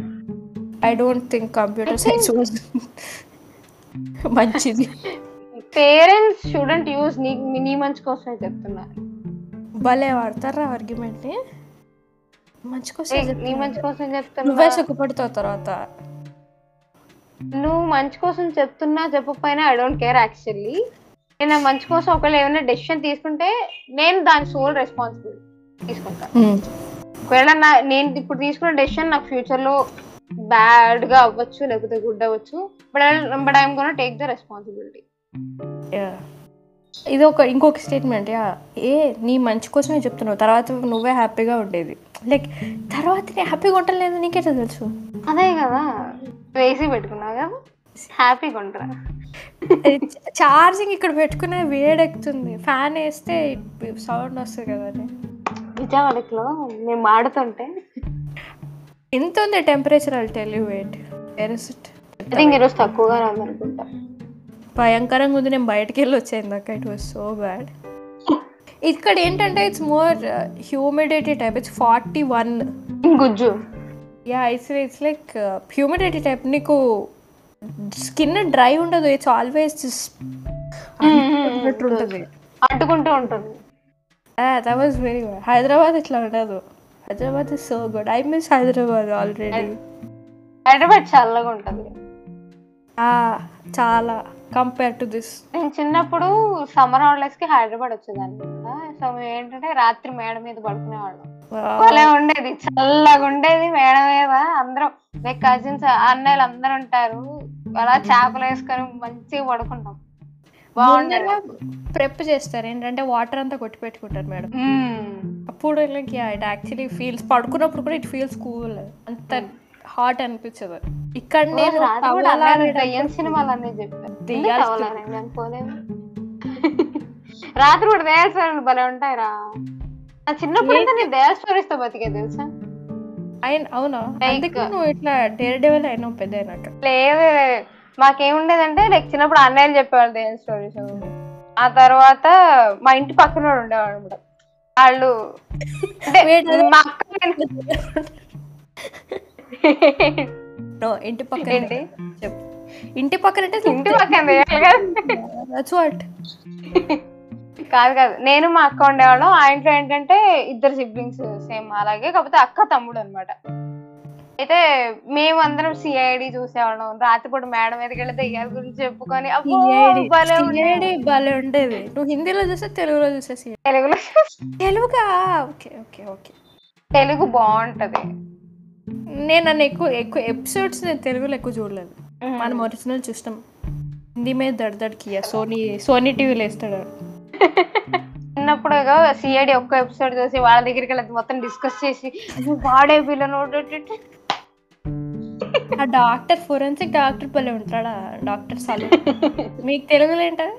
I don't think computer science మంచిది. పేరెంట్స్ స్టూడెంట్ యూజ్ నీ నీ మంచి కోసమే చెప్తున్నారు. భలే వాడతారా ఆర్గ్యుమెంట్ని మంచి కోసం నీ. మంచి కోసం నువ్వే చెప్తున్నా సుఖపడతావు తర్వాత. నువ్వు మంచి కోసం చెప్తున్నా చెప్పకపోయినా ఐ డోంట్ కేర్ యాక్చువల్లీ నేను మంచి కోసం ఒకవేళ ఏమైనా డెసిషన్ తీసుకుంటే నేను దాని సోల్ రెస్పాన్సిబిలిటీ తీసుకుంటా. ఒకవేళ నా నేను ఇప్పుడు తీసుకున్న డెసిషన్ నాకు ఫ్యూచర్లో బ్యాడ్గా అవ్వచ్చు లేకపోతే గుడ్ అవ్వచ్చు but but I'm gonna take the responsibility. ఇది ఒక ఇంకొక స్టేట్మెంట్ యా. ఏ నీ మంచి కోసమే చెప్తున్నావు. తర్వాత నువ్వే హ్యాపీగా ఉండేది. లైక్ తర్వాత నేను హ్యాపీగా ఉండలేదు నీకేటో తెలుసు? అదే కదా. వేసి పెట్టుకున్నావు కదా. హ్యాపీగా ఉంటారా ఛార్జింగ్ ఇక్కడ పెట్టుకునే వేడెక్కుతుంది ఫ్యాన్ వేస్తే సౌండ్ వస్తుంది కదా విజయవాడలో మేము మాడుతుంటే ఎంత ఉంది temperature I'll tell you wait it I think ఈరోజు తక్కువగానే ఉందనుకుంటా. భయంకరంగా ఉంది. నేను బయటకు వెళ్ళి వచ్చాను దాకా. ఇట్ వాజ్ సో బ్యాడ్ ఇక్కడ ఏంటంటే it's more humidity type it's forty one గుజ్జు. Yeah it's it's like humidity type నీకు స్కిన్ డ్రై ఉండదు. ఇట్స్ ఆల్వేస్ ఉంటుంది అంటుకుంటూ ఉంటుంది. That was very good Hyderabad ఇట్లా ఉండదు. Hyderabad is so good I miss Hyderabad already Hyderabad చల్లగా ఉంటుంది. చాలా. కంపేర్ టు దిస్ నేను చిన్నప్పుడు సమ్మర్ హాలిడేస్కి హైదరాబాద్ వచ్చేదాన్ని సో మేము ఏంటంటే రాత్రి మేడ మీద పడుకునేవాళ్ళం. భలే ఉండేది చల్లగా ఉండేది మేడ మీద. అందరం లైక్ కజిన్స్ అన్నయ్యలు అందరూ ఉంటారు. అలా చేపలు వేసుకొని మంచిగా పడుకుంటాం. ప్రెప్ చేస్తారు. ఏంటంటే వాటర్ అంతా కొట్టి పెట్టుకుంటారు మేడం. అప్పుడు ఇట్ యాక్చువల్లీ ఫీల్స్ పడుకున్నప్పుడు కూడా ఇట్ ఫీల్స్ కూల్ అంత హాట్ అనిపించదు. ఇక్కడ నేను రాత్రి కూడా కూడా దయా స్టోరీలు భలే ఉంటాయిరా. నా చిన్నప్పుడు నేను దయా స్టోరీస్తో బతికే తెలుసా? అయిన అవునా? అందుకే నువ్వు ఇట్లా డేర్ డెవల్ అయినావు పెద్ద అయినాక లేదు మాకేముండేదంటే లైక్ చిన్నప్పుడు అన్నయ్యలు చెప్పేవాళ్ళు దయ్యం స్టోరీస్. ఆ తర్వాత మా ఇంటి పక్కన వాడు ఉండేవాడు అనమాట వాళ్ళు మా అక్క (laughs) ఇంటి పక్కన. ఏంటి? చెప్పు. ఇంటి పక్కన అంటే ఇంటి పక్కన కదా. దట్స్ వాట్ కాదు కాదు. నేను మా అక్క ఉండేవాళ్ళం. ఆ ఇంట్లో ఏంటంటే ఇద్దరు సిబ్లింగ్స్ సేమ్ అలాగే కాకపోతే అక్క తమ్ముడు అన్నమాట. అయితే మేము అందరం సిఐడి చూసేవాళ్ళం. రాత్రిపూట మేడ మీదకి వెళ్ళి దెయ్యాల గురించి చెప్పుకొని భలే ఉండేది. నువ్వు హిందీలో చూస్తే తెలుగులో CID. తెలుగులో తెలుగుగా ఓకే ఓకే ఓకే. తెలుగు బాగుంటది. నేను నన్ను ఎక్కువ ఎక్కువ ఎపిసోడ్స్ నేను తెలుగులో ఎక్కువ చూడలేదు. మనం ఒరిజినల్ చూస్తాం. హిందీ మీద దడ్ దడ్ కియా సోనీ సోనీ టీవీలో వేస్తాడు. చిన్నప్పుడు సిఐడి ఒక్క ఎపిసోడ్ చూసి వాళ్ళ దగ్గరికి వెళ్ళి మొత్తం డిస్కస్ చేసి "నువ్వు వాడే పిల్లను ఆ డాక్టర్ ఫోరెన్సిక్ డాక్టర్ భలే ఉంటాడా డాక్టర్ సలు. మీకు తెలుగులో ఏంటది?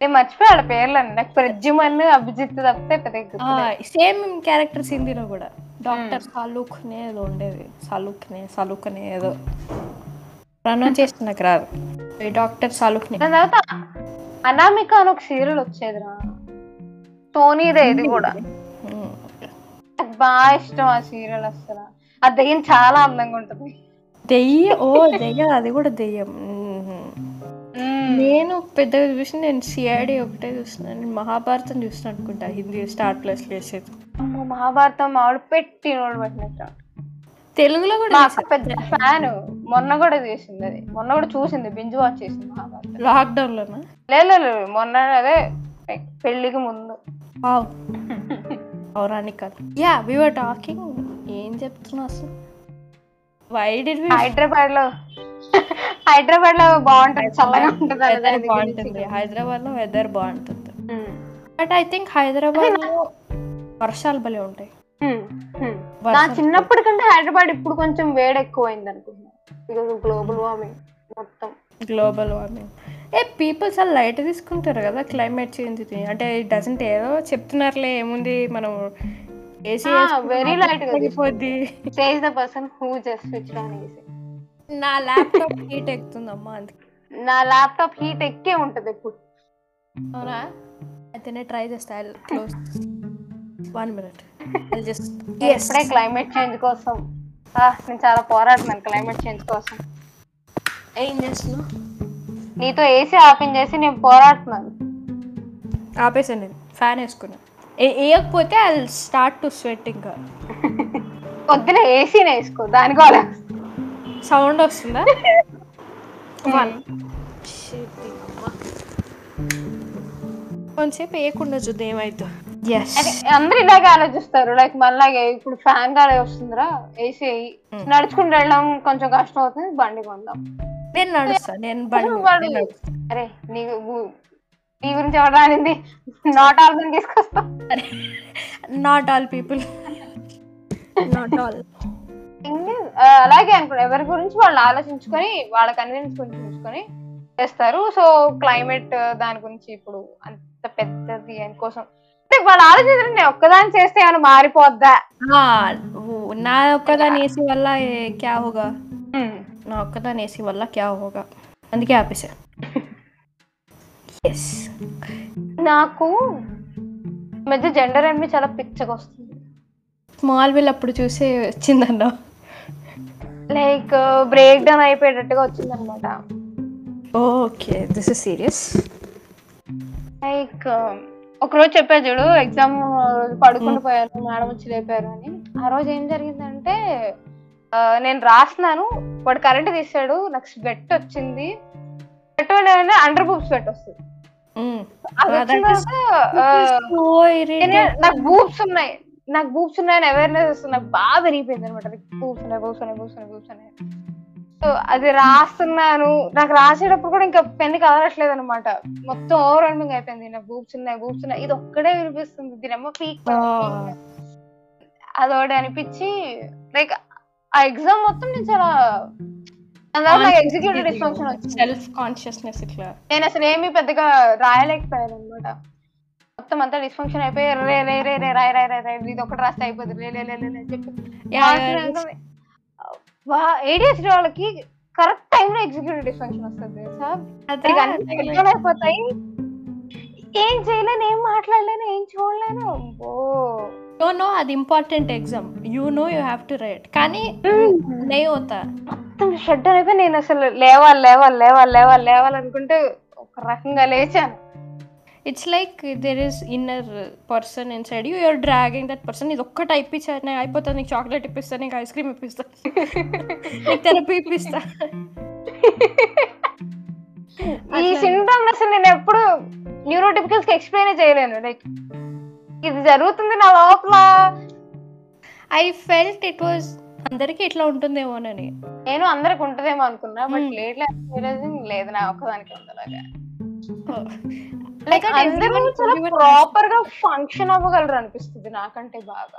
నేను మర్చిపోయి వాళ్ళ పేర్లని నాకు ప్రజ్యుమన్ అభిజిత్ తప్పితే. సేమ్ క్యారెక్టర్స్ హిందీలో కూడా. డాక్టర్ సలూక్ నే ఏదో ఉండేది. సలూక్ నే సలూక్ నే ఏదో. ప్రొనౌన్సియేషన్ నాకు రాదు డాక్టర్ సలూక్ నే దాని తర్వాత అనామిక అని ఒక సీరియల్ వచ్చేదిరా. సోనీదే ఇది కూడా. నాకు బాగా ఇష్టం ఆ సీరియల్ అసలు. ఆ దయ్యం చాలా అందంగా ఉంటుంది. దెయ్యం? ఓ దెయ్యం. అది కూడా దెయ్యం. నేను పెద్దగా చూసి నేను సిఐడి ఒకటే చూస్తున్నాను నేను మహాభారతం చూసిన అనుకుంటా. హిందీ స్టార్ ప్లస్ వేసేది అమ్మో, మహాభారతం మామిడి పెట్టి నోడు పట్టినట్టు. తెలుగులో కూడా పెద్ద ఫ్యాన్ మొన్న కూడా చేసింది అది. మొన్న కూడా చూసింది బింజు వాచ్ చేసింది మహాభారతం. లాక్డౌన్ లోనా లేదు మొన్న అదే పెళ్ళికి ముందు. పౌరాణిక యా వి వర్ టాకింగ్ ఏం చెప్తున్నావు అసలు? వై డిడ్ వి హైదరాబాద్లో హైదరాబాద్లో బాగుంటుంది చల్లగా ఉంటుంది. బాగుంటుంది. హైదరాబాద్లో వెదర్ బాగుంటుంది. బట్ ఐ థింక్ హైదరాబాద్లో వర్షాలు భలే ఉంటాయి. నా చిన్నప్పటి కంటే హైదరాబాద్ ఇప్పుడు కొంచెం వేడి ఎక్కువైంది అనుకుంటున్నా బికాస్ గ్లోబల్ వార్మింగ్ మొత్తం. గ్లోబల్ వార్మింగ్ ఏ పీపుల్ చాలా లైట్ తీసుకుంటారు కదా క్లైమేట్ చేంజ్ అంటే ఇట్ డజంట్ ఏదో చెప్తున్నారులే ఏముంది మనం ఏసీ వెరీ లైట్ అయిపోద్ది. Says the person who just switch on AC నా ల్యాప్టాప్ హీట్ ఎక్కుతుందమ్మా అందుకే. నా ల్యాప్టాప్ హీట్ ఎక్కే ఉంటది ఎప్పుడు అవునా? అయితే నేను ట్రై చేస్తా క్లోజ్ వన్ మినిట్ జస్ట్ ఇప్పుడే క్లైమేట్ చేంజ్ కోసం. నేను చాలా పోరాడుతున్నాను క్లైమేట్ చేంజ్ కోసం. ఏం చేస్తున్నావు? నీతో ఏసీ ఆపించేసి నేను పోరాడుతున్నాను. ఆపేసాను నేను ఫ్యాన్ వేసుకున్నా. ఏ వేయకపోతే ఐ స్టార్ట్ టు స్వెట్ ఇంకా. వద్దులే ఏసీనే వేసుకో దానికి వాళ్ళ సౌండ్ వస్తుందా? (laughs) వన్ కొంచెంసేపు వేయకుండా చూద్దాం ఏమైతే ఎస్ అందరు ఇలాగే ఆలోచిస్తారు. లైక్ మళ్ళీ ఇప్పుడు ఫ్యాన్ గాలి వస్తుందిరా ఏసీ నడుచుకుంటూ వెళ్ళడం కొంచెం కష్టం అవుతుంది బండి కొందాం. నేను నడుస్తా నేను (laughs) బండి. అరే నీ గు- నీ గురించి ఎవరు రానింది? నాట్ ఆల్బమ్ తీసుకొస్తా. Not all people not all అలాగే అనుకో ఎవరి గురించి వాళ్ళు ఆలోచించుకొని వాళ్ళ కన్వీనియన్స్ గురించి చూసుకొని చేస్తారు. సో క్లైమేట్ దాని గురించి ఇప్పుడు అంత పెద్దది కోసం అంటే వాళ్ళు ఆలోచించారు నేను ఒక్కదాన్ని చేస్తే ఏమైనా మారిపోద్దా? నా ఒక్కదాని ఏసీ వల్ల ఏ- క్యా హోగా నా ఒక్కదాని ఏసీ వల్ల క్యా హోగా అందుకే ఆపేసా. ఎస్ నాకు మధ్య జెండర్ ఎన్మి చాలా పిచ్చగా వస్తుంది. స్మాల్ విల్ అప్పుడు చూసే వచ్చిందన్న. లైక్ బ్రేక్ డౌన్ అయిపోయేటట్టుగా వచ్చింది అనమాట okay this is serious like ఒకరోజు చెప్పా చూడు ఎగ్జామ్ రోజు పడుకుని పోయాను మేడం వచ్చి లేపారు అని. ఆ రోజు ఏం జరిగిందంటే నేను రాస్తున్నాను వాడు కరెంట్ తీసాడు నాకు స్వెట్ వచ్చింది. స్వెట్ అండర్ బూబ్ స్వెట్ వస్తుంది. నాకు బూబ్స్ ఉన్నాయి. నాకు బూబ్స్ ఉన్నాయని అవేర్నెస్ వస్తుంది. నాకు బాగా పెరిగిపోయింది అనమాట. బూబ్స్ ఉన్నాయి బూబ్స్ ఉన్నాయి బూబ్స్ ఉన్నాయి బూబ్స్ ఉన్నాయి. సో అది రాస్తున్నాను. నాకు రాసేటప్పుడు కూడా ఇంకా పెన్ కదలట్లేదు అనమాట మొత్తం ఓవర్ అయిపోయింది. నాకు బూబ్స్ ఉన్నాయి బూబ్స్ ఉన్నాయి. ఇది ఒక్కడే వినిపిస్తుంది. దీనేమో పీక్ అదొకటి అనిపించి లైక్ ఆ ఎగ్జామ్ మొత్తం నేను చాలా ఎగ్జిక్యూటివ్ డిస్ఫంక్షన్ వచ్చింది. సెల్ఫ్ కాన్షియస్నెస్ ఇట్లా. నేను అసలు ఏమీ పెద్దగా రాయలేకపోయాను అనమాట మొత్తం అంతా డిస్ఫంక్షన్ అయిపోయి రే రే రే రే రాయ్ రాయ్ రాయ్ రాయ్ ఇది ఒకటి రాస్తే అయిపోతుంది లే లే లే లే లే అని చెప్పి ఏడిహెచ్డి వాళ్ళకి కరెక్ట్ టైంలో ఎగ్జిక్యూటివ్ డిస్ఫంక్షన్ వస్తుంది సార్ అయిపోతాయి. ఏం చేయలేను ఏం మాట్లాడలేను ఏం చూడలేను. ఓ నో నో అది important exam. You know you have to write. కానీ నే అవుతా మొత్తం షట్ అయిపోయి నేను అసలు లేవాలి లేవాలి లేవాలి లేవాలి లేవాలి అనుకుంటే ఒక రకంగా లేచాను. It's like there is inner person inside you you're dragging that person ఇది ఒక్కటి అయిపించా నేను అయిపోతుంది నీకు చాక్లెట్ ఇప్పిస్తా. నీకు ఐస్ క్రీమ్ ఇప్పిస్తా. నీకు థెరపీ ఇప్పిస్తా. ఈ సింటమ్ అసలు నేను ఎప్పుడు న్యూరోటిపికల్స్కి ఎక్స్ప్లెయిన్ చేయలేను. లైక్ ఇది జరుగుతుంది నా లోపల. ఐ ఫెల్ట్ ఇట్ వాజ్ అందరికీ ఇట్లా ఉంటుందేమోనని. నేను అందరికి ఉంటదేమో అనుకున్నా బట్ లేట్ లేదు నా ఒక్కదానికి ఉంది అలాగా. లైక్ అందరూ చాలా ప్రాపర్గా ఫంక్షన్ అవ్వగలరు అనిపిస్తుంది నాకంటే బాగా.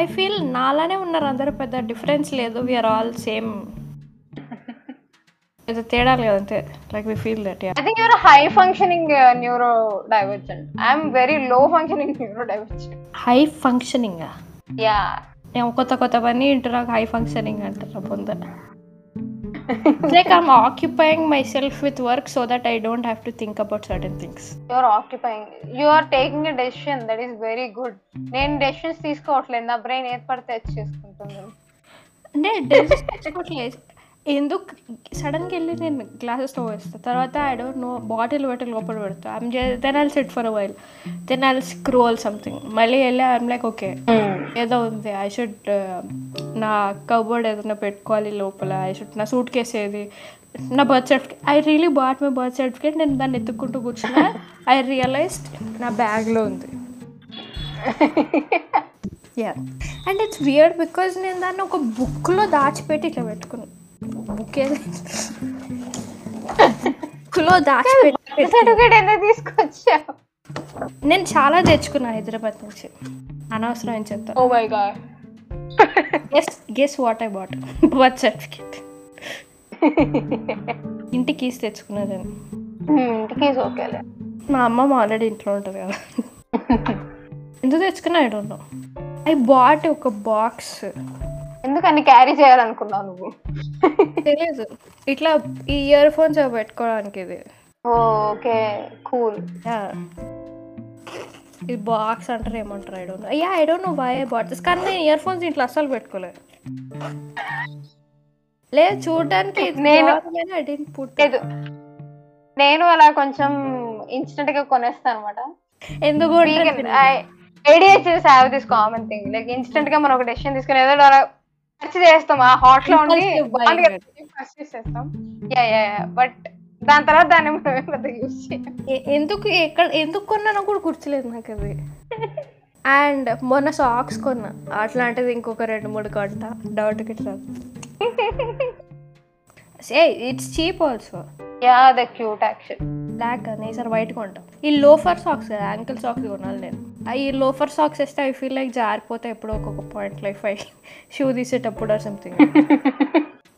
ఐ ఫీల్ నాలానే ఉన్నారు అందరూ పెద్ద డిఫరెన్స్ లేదు. వీఆర్ ఆల్ సేమ్ ఏదో తేడా లేదు అంతే. Like we feel that I think you're high functioning neurodivergent I'm very low functioning neurodivergent high functioning yeah నేను కొత్త కొత్త పని ఇంటున్నాకు హై ఫంక్షనింగ్ అంటారు పొంద. Like I'm occupying myself with work so that I don't have to think about certain things you're occupying you are taking a decision that is very good నేను decisions తీసుకోవట్లేదు నా బ్రెయిన్ ఏది పడితే చేసుకుంటుంది. (laughs) అంటే decision తీసుకోవట్లేదు. ఎందుకు సడన్గా వెళ్ళి నేను గ్లాసెస్లో వేస్తాను తర్వాత ఐ డోంట్ నో బాటిల్ పెట్టి లోపల పెడతా. I'm then I'll set for while then I'll scroll something మళ్ళీ వెళ్ళి ఐమ్ లైక్ ఓకే ఏదో ఉంది. ఐ షుడ్ నా కబోర్డ్ ఏదైనా పెట్టుకోవాలి లోపల. ఐ షుడ్ నా సూట్ కేస్ ఏది? నా birth certificate I really bought my birth certificate నేను దాన్ని ఎత్తుక్కుంటూ కూర్చున్నా. ఐ రియలైజ్డ్ నా బ్యాగ్లో ఉంది. Yeah and it's weird because నేను దాన్ని ఒక బుక్లో దాచిపెట్టి ఇట్లా పెట్టుకున్నాను బుక్ బుక్లో దాచిపెట్టి సర్టిఫికేట్ ఎందుకు తీసుకొచ్చావు? నేను చాలా తెచ్చుకున్నా హైదరాబాద్ నుంచి. అనవసరం అని చెప్తా. ఓ my God. Guess guess what I bought birth certificate ఇంటికి కీస్ తెచ్చుకున్నదని. ఇంటికి ఓకేలే. మా అమ్మమ్మ ఆల్రెడీ ఇంట్లో ఉంటుంది కదా. ఎందుకు తెచ్చుకున్నా? I don't know I bought ఒక బాక్స్ ఎందుకు అన్ని క్యారీ చేయాలనుకున్నావు నువ్వు? తెలియదు ఇట్లా ఈ ఇయర్ ఫోన్స్ పెట్టుకోవడానికి ఇది. ఓకే. కూల్. ఇది బాక్స్ అంటారు ఏమంటారు I don't yeah I don't know why bought this కానీ నేను ఇయర్ ఫోన్స్ ఇంట్లో అస్సలు పెట్టుకోలేదు లేదు చూడడానికి నేను- ఐ డెంట్ పుట్ లేదు. నేను అలా కొంచెం ఇన్స్టెంట్గా కొనేస్తాను అనమాట ఎందుకు ADHDs have this common thing like ఇన్స్టెంట్గా మనం ఒక డెసిషన్ తీసుకుని ఏదో అలా ఖర్చు చేస్తాం. ఆ హాట్లో ఉండి ఖర్చు చేసేస్తాం. యా యా బట్ దాని తర్వాత దాన్ని మనం పెద్ద ఎందుకు ఎక్కడ ఎందుకు కొన్నానో కూడా గుర్తులేదు నాకు అది అండ్ మొన్న సాక్స్ కొన్నా. అట్లాంటిది ఇంకొక రెండు మూడు కొంట డౌట్ గిట్లా say it's cheap also yeah the cute actual black కానీ ఈసారి వైట్ కొంటాం ఈ లోఫర్ సాక్స్ కదా యాంకిల్ సాక్స్ కొనాలి నేను. ఈ లోఫర్ సాక్స్ వేస్తే ఐ ఫీల్ లైక్ జారిపోతే ఎప్పుడో ఒక్కొక్క పాయింట్ లైక్ ఫైవ్ షూ తీసేటప్పుడు or something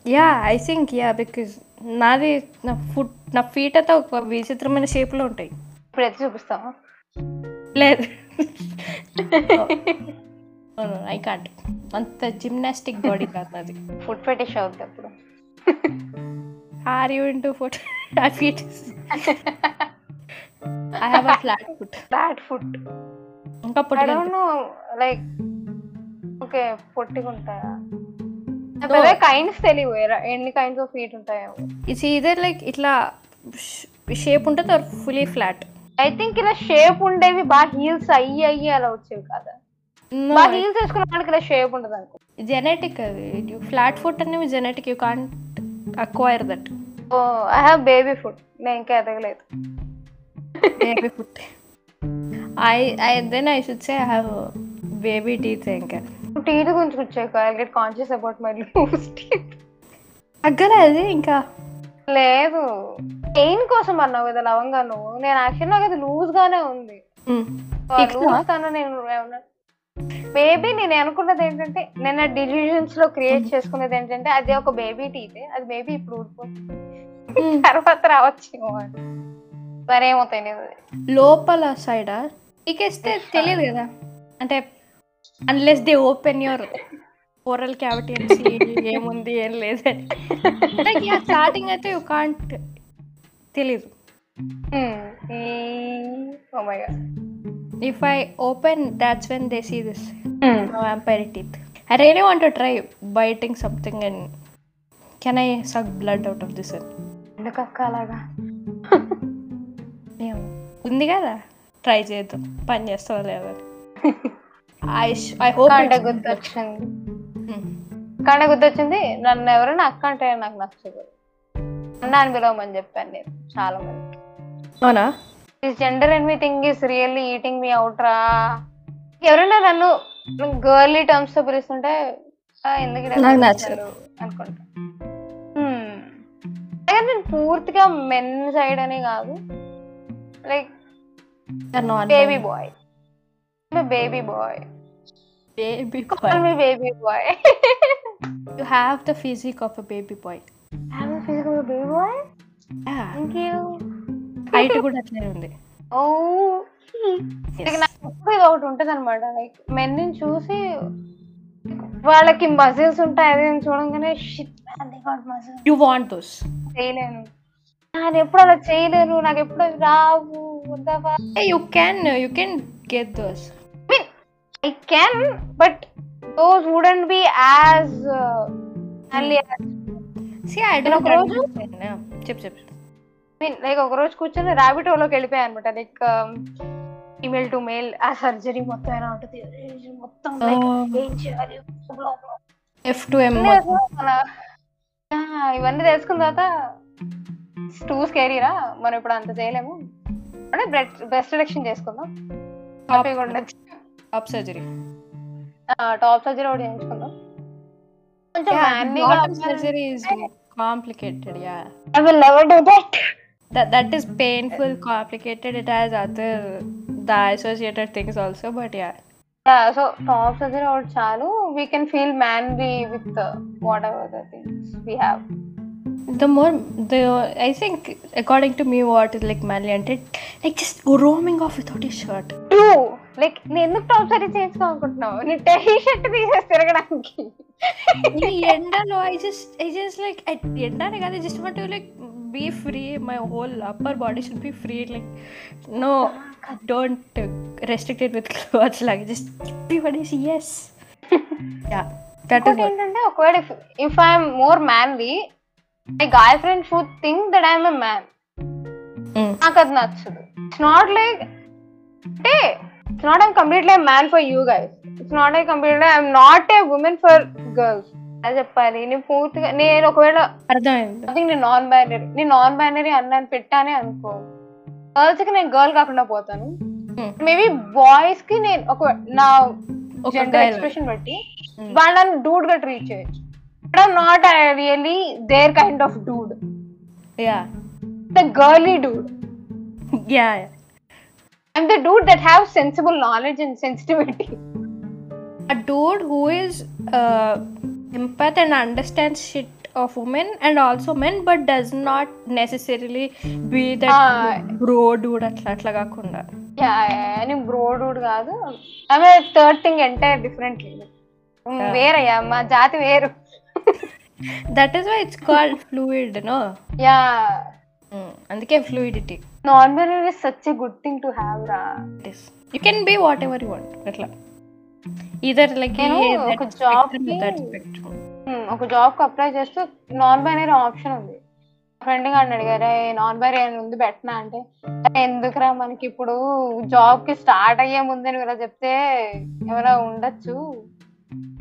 yeah I think yeah because నాది నా ఫుట్ నా ఫీట్ అయితే ఒక విచిత్రమైన షేప్లో ఉంటాయి. ఇప్పుడు ఎత్తి చూపిస్తావా? లేదు. ఐ కాంట్ అంత జిమ్నాస్టిక్ బాడీ కాదు నాది. ఫుడ్ ఫెటిష్ అవుద్ది అప్పుడు. Are you into foot feet I have a flat foot bad foot ఇంకా పుట్టి లైక్ ఓకే పొట్టిగా ఉంటాయా. కైండ్స్ తెలియవు. ఎన్ని కైండ్స్ ఆఫ్ ఫీట్ ఉంటాయో ఇట్స్ ఇదర్ లైక్ ఇట్లా షేప్ ఉంటుంది or fully flat I think ఇలా షేప్ ఉండేవి బాగా హీల్స్ అయ్యి అయ్యి అలా వచ్చేవి కదా? బాగా హీల్స్ వేసుకున్న వాళ్ళకి ఇలా షేప్ ఉండదు అనుకో జెనెటిక్ అది ఫ్లాట్ ఫుట్ అనేవి genetic you can't acquire that I have baby foot నేను ఇంకా ఎదగలేదు. Baby foot I I then I should say I have baby teeth ఇంకా. టీత్ గురించి వచ్చాక I get conscious about my loose teeth అగ్గలే అది ఇంకా. లేదు. Pain కోసం అన్నావు కదా లవంగా నువ్వు నేను యాక్చువల్ నాకు అది లూజ్ గానే ఉంది. లూజ్ కన్నా నేను బేబీ నేను అనుకున్నది ఏంటంటే నేను డిలిజన్స్లో క్రియేట్ చేసుకున్నది ఏంటంటే అది ఒక బేబీ టీతే అది బేబీ ఇప్పుడు ఊడిపోతుంది తర్వాత రావచ్చు మరేమో తెలియదు లోపల సైడ్ పీకేస్తే తెలియదు కదా? అంటే unless they open your oral cavity ఏముంది ఏం లేదని లైక్ స్టార్టింగ్ అయితే యూ కాంట్ తెలీదు. If I open that's when they see this vampire teeth. I really want to try biting something and can I suck blood out of this? one? ఎందుకు అక్క అలాగా. (laughs) ఉంది కదా. ట్రై చేద్దాం. పని చేస్తావా లేదా? ఐ ఐ హోప్ కండ గుర్తొచ్చింది గుర్తొచ్చింది నన్ను ఎవరైనా అక్క అంటే నాకు నచ్చదు. అన్న అని పిలవమని చెప్పాను నేను చాలా మంది అవునా? This gender and thing is really eating me out రా. ఎవరైనా నన్ను గర్లీ టర్మ్స్తో పిలుస్తుంటే "ఆ, ఎందుకు ఇలా నాకు పిలుస్తున్నారు?" అనుకుంటా. Hmm. నేను పూర్తిగా మెన్ సైడ్ అనే కాదు. Like baby boy baby boy baby boy physique of a baby boy boy height కూడా అట్లనే ఉంది. ఓ. నాకు ఇది ఒకటి ఉంటది అనమాట లైక్ మెన్ చూసి వాళ్ళకి మజిల్స్ ఉంటాయి అది ఇది చూడంగానే shit muscle you want those చేయలేను. నేను ఎప్పుడు అలా చేయలేను నాకు ఎప్పుడు రావు you can you can get those I can but those wouldn't be as see I don't రోజు- చెప్పు చెప్పు. మీన్ లైక్ ఒక రోజు కూర్చొని ర్యాబిట్లోకి వెళ్ళిపోయాయి అనమాట లైక్ ఫీమేల్ టు మేల్ ఆ సర్జరీ మొత్తం ఎలా ఉంటుంది? మొత్తం Oh. ఏం చేయాలి. ఎఫ్ టు ఎం ఇవన్నీ తెలుసుకున్న తర్వాత టూ స్కేరీరా మనం ఇప్పుడు అంత చేయలేము. అంటే బ్రెస్ట్ రిడక్షన్ చేసుకుందాం. హ్యాపీగా ఉండొచ్చు. టాప్ సర్జరీ టాప్ సర్జరీ ఒకటి చేయించుకుందాం. కొంచెం. Surgery is complicated yeah I will never do that. That that is painful complicated it has other the associated things also but yeah Yeah, so top surgery ఒకటి చాలు we can feel manly with whatever the things we have the more the I think according to me what is like manly అంటే like just roaming off without a shirt. Too like నేను ఎందుకు top సరీ చేయించుకోవాలనుకుంటున్నావు నీ T shirt తీసేసి తిరగడానికి ఈ ఎండలో I just I just like ఎండనే కాదు just want like be free my whole upper body should be free like no don't restricted with clothes లాగా just everybody yes yeah that ఇంకోటి ఏంటంటే ఒకవేళ if I'm more manly my guy friend should think that I'm a man నాకు అది నచ్చదు it's not like అంటే it's not I'm completely man for you guys it's not I completely I'm not a woman for girls అది చెప్పాలి. నేను పూర్తిగా నేను ఒకవేళ అర్థమైంది. నేను నాన్ బైనరీ నేను నాన్ బైనరీ అన్నాను పెట్టానే అనుకో. గర్ల్స్కి నేను గర్ల్ కాకుండా పోతాను. Hmm. మేబీ బాయ్స్కి నేను ఒక నా జెండర్ ఎక్స్ప్రెషన్ బట్టి Hmm. వాళ్ళని డూడ్గా ట్రీట్ చేయొచ్చు. Not really their kind of dude yeah the girly dude yeah I'm the dude that have sensible knowledge and sensitivity a dude who is uh, empath and understands shit of women and also men but does not necessarily be that Ah. bro dude అట్లా అట్లా కాకుండా. నేను bro dude కాదు. ఆమె third thing entire differently వేరయ్యా మా జాతి వేరు. That is why it's called fluid no yeah అందుకే fluidity binary is such a good thing to have రా. You can be whatever you want అట్లా. ఈదర్ లైక్ ఒక Hmm, ఒక జాబ్కి అప్లై చేస్తూ నాన్ బైనరీ ఆప్షన్ ఉంది. ఫ్రెండ్ గారిని అడిగారు నాన్ బైనరీ ఉంది పెట్టినా? అంటే "అరే, ఎందుకురా మనకి ఇప్పుడు జాబ్కి స్టార్ట్ అయ్యే ముందే నువ్వు ఇలా చెప్తే ఎవరో ఉండొచ్చు?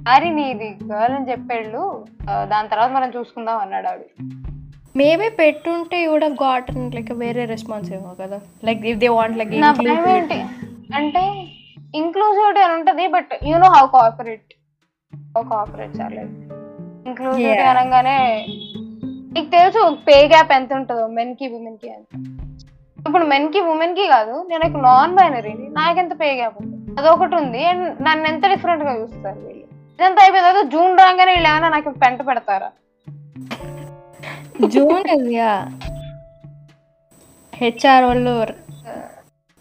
అరే నీది గర్ల్ అని చెప్పేళ్ళు దాని తర్వాత మనం చూసుకుందాం అన్నాడు ఆవిడ. మేబీ పెట్టుంటే యూ వుడ్ గాటన్ లైక్ వేరే రెస్పాన్స్ ఏమో కదా? Like if they want like అంటే ఇంక్లూజివిటీ అని ఉంటది but you know how cooperate how cooperate like inclusivity. అనగానే నీకు తెలుసు పే గ్యాప్ ఎంత ఉంటుందో మెన్కి ఉమెన్కి ఎంత ఇప్పుడు మెన్కి ఉమెన్కి కాదు నేను నాన్ బైనరీని నాకెంత పే గ్యాప్ ఉంది? అదొకటి ఉంది అండ్ నన్ను ఎంత డిఫరెంట్గా చూస్తారు వీళ్ళు? ఇదంతా అయిపోయిన తర్వాత జూన్ రాగానే వీళ్ళు ఏమైనా నాకు పెంట పెడతారా? జూన్ హెచ్ఆర్ వాళ్ళు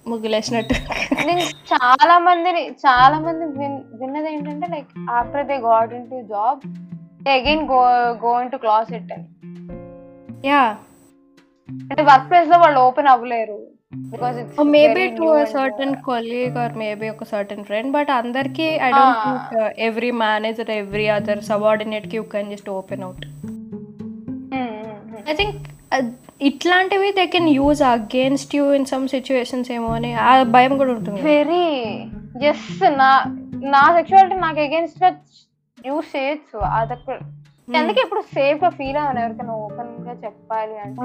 ముగ్గులేసినట్టు. నేను చాలా మందిని చాలా మంది విన్- విన్నది ఏంటంటే like after they got into job they again go go into class it అని. యా. అంటే వర్క్ ప్లేస్లో వాళ్ళు open అవ్వలేరు. Maybe to certain colleague or maybe ఒక సర్టన్ ఫ్రెండ్ బట్ అందరికి I don't. Think every manager every other సబార్డినేట్కి you can just open out I think ఇట్లాంటివి they can use against you in some situations ఏమో అని ఆ భయం కూడా ఉంటుంది. Very yes నా నా సెక్షువాలిటీ నాకు అగేన్స్ట్గా యూస్ చేయొచ్చు. అదొక అందుకే ఇప్పుడు సేఫ్గా ఫీల్ అవ్వను ఎవరికైనా ఓపెన్గా చెప్పాలి అంటే.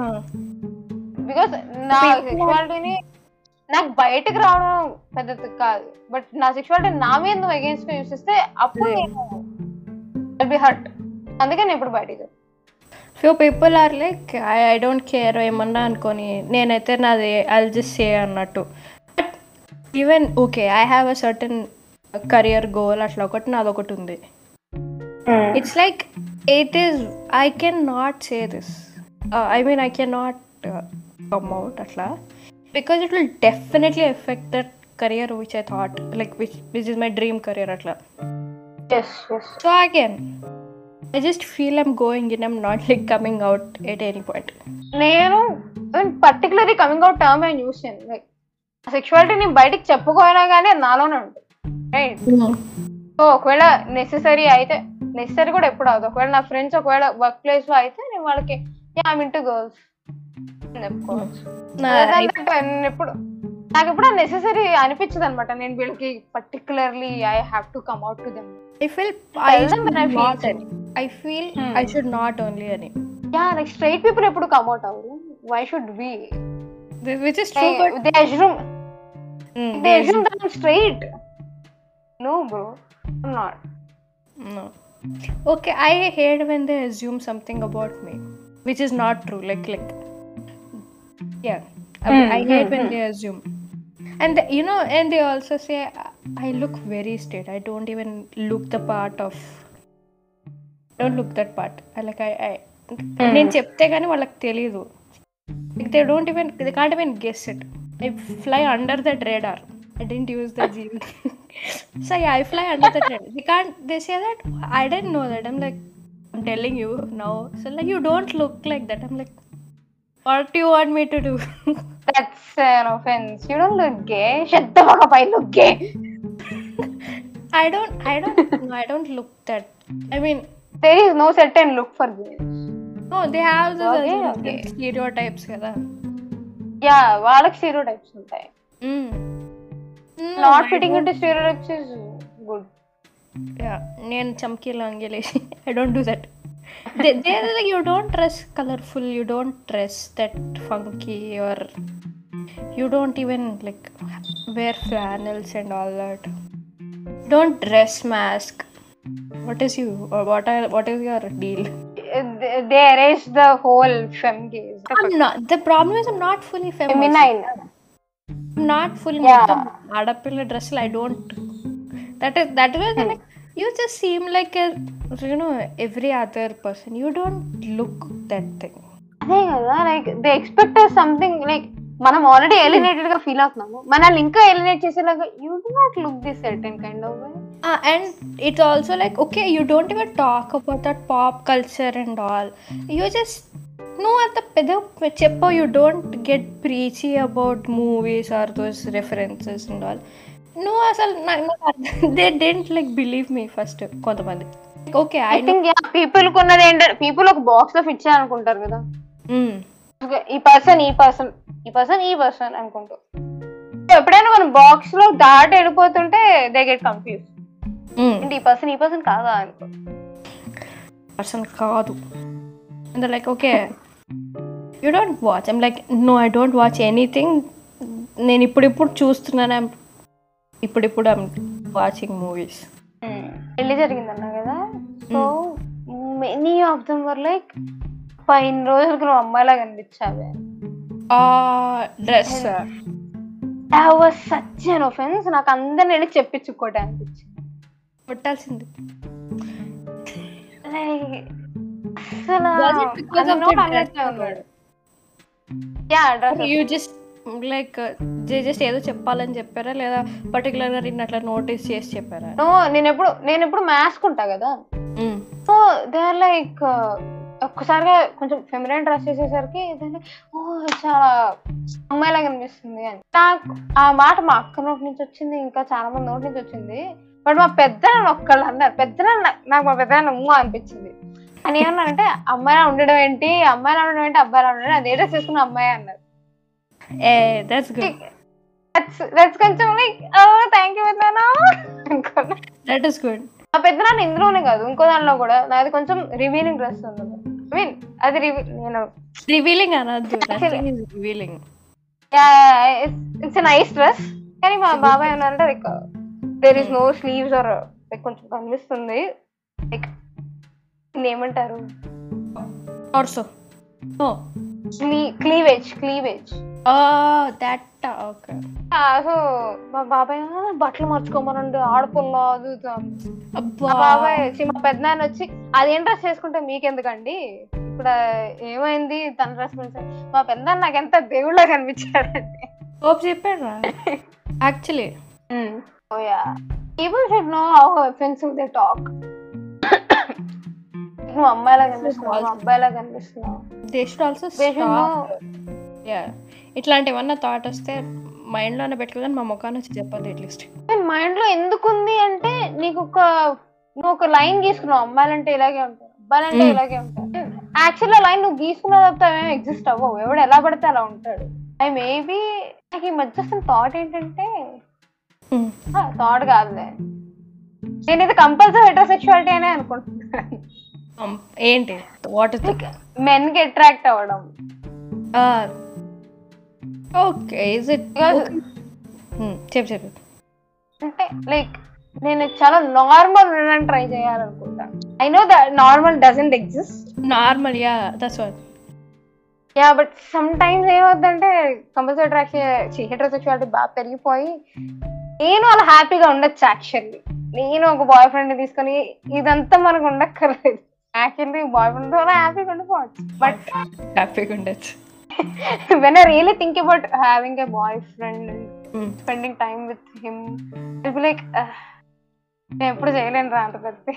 బికాస్ నా People- సెక్షువాలిటీని నాకు బయటకు రావడం పెద్దది కాదు. బట్ నా సెక్షువాలిటీ నా మీద నువ్వు అగేన్స్ట్గా యూస్ చేస్తే అప్పుడు నేను బి హర్ట్ అందుకే నేను ఇప్పుడు బయటకు few people are like I I don't care ఏమన్నా అనుకొని నేనైతే నాది ఐ జస్ట్ సే అన్నట్టు. But even okay I have a certain career goal అట్లా ఒకటి నాది ఒకటి ఉంది. It's like it is I can not say this I mean I can not come out అట్లా. Because it will definitely affect that career which I thought like which which is my dream career అట్లా. So again I just feel I'm going in I'm not like coming out at any point నేను particularly coming out term నేను use చేయను like sexuality నేను బయటకు చెప్పుకోయినా కానీ అది నాలోనే ఉంటుంది. రైట్ సో ఒకవేళ నెసెసరీ అయితే నెసెసరీ కూడా ఎప్పుడు అవుతుంది ఒకవేళ నా ఫ్రెండ్స్ ఒకవేళ వర్క్ ప్లేస్లో అయితే నేను వాళ్ళకి ఐ ఇంటూ గర్ల్స్ చెప్పుకోవచ్చు. ఎప్పుడు నాకు ఎప్పుడు నెసెసరీ అనిపించదు అనమాట నేను వీళ్ళకి particularly I have to come out to them I feel I Tell them when I feel. I hmm. should not only earn. Yeah, like straight people have to come out. Why should we? Which is true, but they assume mm, assume that I'm straight. No, bro, I'm not. No. Okay, I hate when they assume something about me, which is not true. Like, like, yeah, I, mm, I hmm, hate hmm, when they assume and you know and they also say i look very straight i don't even look the part of Don't look that part. I like I, I నేను చెప్తే కానీ వాళ్ళకి తెలియదు they don't even they can't even guess it I fly under that radar I didn't use the gene so I fly under that radar they can't they say that I didn't know that I'm like I'm telling you now so like you don't look like that I'm like what you want me to do That's an offense. You don't look gay. Shut the fuck up. I look gay. (laughs) I don't, I don't, no, I don't look that. I mean, There is no certain look for gays. no, they have the, Okay, the okay. stereotypes కదా. Yeah, వాళ్ళకి stereotypes ఉంటాయి Mm. No, not I fitting don't- into stereotypes is good Yeah, నేను చమ్కీలో అంగేలేసి I don't do that. they, they're like, you don't dress colorful, you don't dress that funky, or you don't even like wear flannels and all that. Don't dress mask. What is you? Or what are what is your deal? They arrange the whole fem gays I'm not. The problem is I'm not fully feminine. Feminine I'm not fully Yeah. ఆడపిల్ల డ్రెస్సులు I don't that is that is like you just seem like you know every other person you don't look that thing అదే కదా like they expect something like మనం already ఎలినేటెడ్గా feel అవుతున్నాము మనల్ని ఇంకా alienate చేసేలాగా you do not look this certain kind of and it's also like okay you don't even talk about that pop culture and all you just నువ్వు అంత పెద్ద చెప్పావు you don't get preachy about movies or those references and all నువ్వు అసలు they didn't like believe me first కొంతమంది. Okay I think people ఉన్నది ఏంటంటే people ఒక బాక్స్లో ఫిట్ చేయాలనుకుంటారు కదా. Okay, ఈ పర్సన్ ఈ పర్సన్ ఈ పర్సన్ ఈ పర్సన్ అనుకుంటూ. So, ఎప్పుడైనా మనం బాక్స్లో దాటి వెళ్ళిపోతుంటే దే గెట్ కన్ఫ్యూజ్ ఏంటి ఈ పర్సన్ ఈ పర్సన్ కాదా పర్సన్ కాదు. And like okay you don't watch I'm like no I don't watch anything నేను ఇప్పుడిప్పుడు చూస్తున్నాను. ఇప్పుడిప్పుడు ఐమ్ వాచింగ్ మూవీస్ పెళ్ళి జరిగిందన్నా కదా? So many of them were like పైన రోజులకి నువ్వు అమ్మాయిలా కనిపించావే. Dress was such an offense నాకు అందరిని వెళ్ళి చెప్పించుకోవటం అనిపించింది కొట్టాల్సింది. జస్ట్ లైక్ జస్ట్ ఏదో చెప్పాలని చెప్పారా? లేదా పర్టికులర్గా నిన్ను అట్లా నోటీస్ చేసి చెప్పారా? నో నేను ఎప్పుడు నేను ఎప్పుడు మాస్క్ ఉంటా కదా? సో దే ఆర్ లైక్ ఒక్కసారిగా కొంచెం ఫెమినైన్ డ్రెస్ చేసేసరికి ఓ చాలా అమ్మాయిలా కనిపిస్తుంది అని. నాకు ఆ మాట మా అక్క నోటి నుంచి వచ్చింది ఇంకా చాలా మంది నోటి నుంచి వచ్చింది. బట్ మా పెద్ద ఒక్కళ్ళు అన్నారు. పెద్ద నాకు మా పెద్ద ఉమ్మ అనిపించింది. అని ఏమన్నారంటే అమ్మాయిలా ఉండడం ఏంటి? అమ్మాయిలా ఉండడం ఏంటి? అబ్బాయిలా ఉండడం అదే డ్రెస్ చేసుకున్న అమ్మాయి అన్నారు. దట్స్ కొంచెం లైక్ థ్యాంక్ యూ పెద్దనా అనుకున్నా. దట్ ఈస్ గుడ్ మా పెద్ద నాన్న ఇందులోనే కాదు ఇంకో దానిలో కూడా. నాది కొంచెం రివీలింగ్ డ్రెస్ ఉంది ఐ మీన్ అది నేను రివీలింగ్ అనొద్దు. రివీలింగ్ ఇట్స్ నైస్ డ్రెస్ కానీ మా బాబాయ్ ఏమన్నారంటే like there is no sleeves or like కొంచెం కనిపిస్తుంది. లైక్ ఏమంటారు also oh cleavage cleavage that okay so మా బాబాయ్ "ఆ, బట్టలు మార్చుకోమనండి ఆడపిల్ల అది ఇది" అని. మా అబ్బా బాబాయ్ వచ్చి మా పెద్దనాన్న వచ్చి అదేం డ్రెస్ చేసుకుంటే మీకెందుకండి? ఇప్పుడు ఏమైంది? తన డ్రెస్ గురించి మా పెద్దనాన్న నాకు ఎంత దేవుళ్ళ కనిపించాడంటే హోప్ చెప్పాడు actually (laughs) Oh yeah. People should know how offensive they talk. (coughs) నువ్వు అమ్మాయిలా కనిపిస్తున్నావు అబ్బాయిలా కనిపిస్తున్నావు దే షుడ్ ఆల్సో. యా ఇట్లాంటివన్నా థాట్ వస్తే మైండ్లోనే పెట్టుకోదని మా ముఖాన్ని వచ్చి చెప్పాలి అట్లీస్ట్ నేను మైండ్లో ఎందుకు ఉంది అంటే నీకు ఒక నువ్వు ఒక లైన్ గీసుకున్నావు అమ్మాయిలంటే ఇలాగే ఉంటారు అబ్బాయిలంటే Mm. ఇలాగే ఉంటారు యాక్చువల్ లైన్ నువ్వు గీసుకున్న తప్ప ఏమేమి ఎగ్జిస్ట్ అవ్వవు ఎవడు ఎలా పడితే అలా ఉంటాడు ఐ మేబీ నాకు ఈ మధ్య థాట్ ఏంటంటే థాట్ కాదులే. నేనైతే కంపల్సరీ హెటరోసెక్షువాలిటీ అనే అనుకుంటున్నాను. ఏంటి? వాట్ ఇస్ మెన్కి అట్రాక్ట్ అవ్వడం. ఓకే ఇస్ ఇట్ చెప్పు చెప్పు. అంటే లైక్ నేను చాలా నార్మల్ ఉండడానికి try చేయాలనుకుంటా. I know the normal doesn't exist normal yeah that's what yeah but sometimes ఏమవుతుందంటే కంపల్సరీ అట్రాక్షన్ హెటరోసెక్షువాలిటీ బాగా పెరిగిపోయి నేను అలా హ్యాపీగా ఉండొచ్చు యాక్చువల్లీ నేను ఒక బాయ్ ఫ్రెండ్ తీసుకొని ఇదంతా మనకు ఉండక్కర్లేదు. యాక్చువల్లీ బాయ్ ఫ్రెండ్ ద్వారా హ్యాపీగా ఉండిపోవచ్చు. బట్ హ్యాపీగా ఉండొచ్చు. When I really think about having a boyfriend spending time with him it like నేను ఎప్పుడు చేయలేను రా అంత పెద్ద.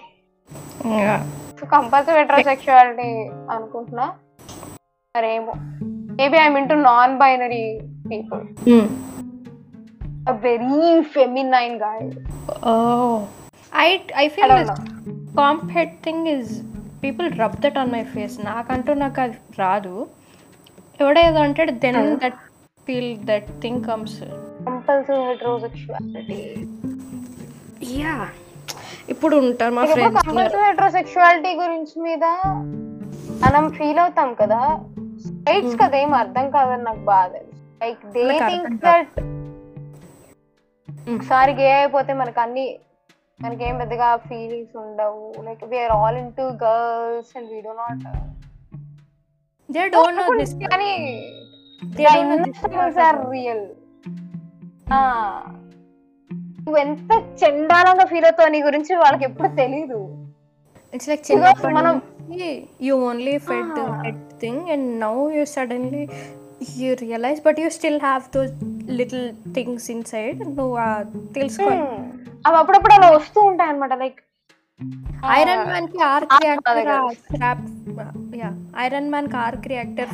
సో కంపల్సరీ హెట్రోసెక్షువాలిటీ అనుకుంటున్నా. మరేమో maybe I mean to non binary people very feminine guy Oh, I I I feel don't this know. comp head thing is people rub that on my face. నాకంటూ నాకు అది రాదు. ఎవడేదో అంటే then that feel that thing comes compulsory heterosexuality yeah ఇప్పుడు ఉంటారు మా friends compulsory హెట్రోసెక్షువాలిటీ గురించి మీద మనం ఫీల్ అవుతాం కదా. రైట్స్ కదా ఏం అర్థం కాదని నాకు బాధ లైక్ దే థింక్ దట్. ఒకసారి గే అయిపోతే మనకు అన్ని మనకి ఏం పెద్దగా ఫీలింగ్స్ ఉండవు like we are all into girls and we do not they don't know this కానీ know this ఆర్ రియల్ నువ్వు ఎంత చండాలంగా ఫీల్ అవుతావు నీ గురించి వాళ్ళకి ఎప్పుడు తెలీదు. ఇట్స్ లైక్ మనం- you only fed thing and now you suddenly you realize but you still have those little things inside నువ్వు తెలుసుకో. Hmm. అవి అప్పుడప్పుడు అలా వస్తూ ఉంటాయి అనమాట లైక్ ఐరన్ మ్యాన్కి arc reactor yeah Iron మ్యాన్కి arc reactor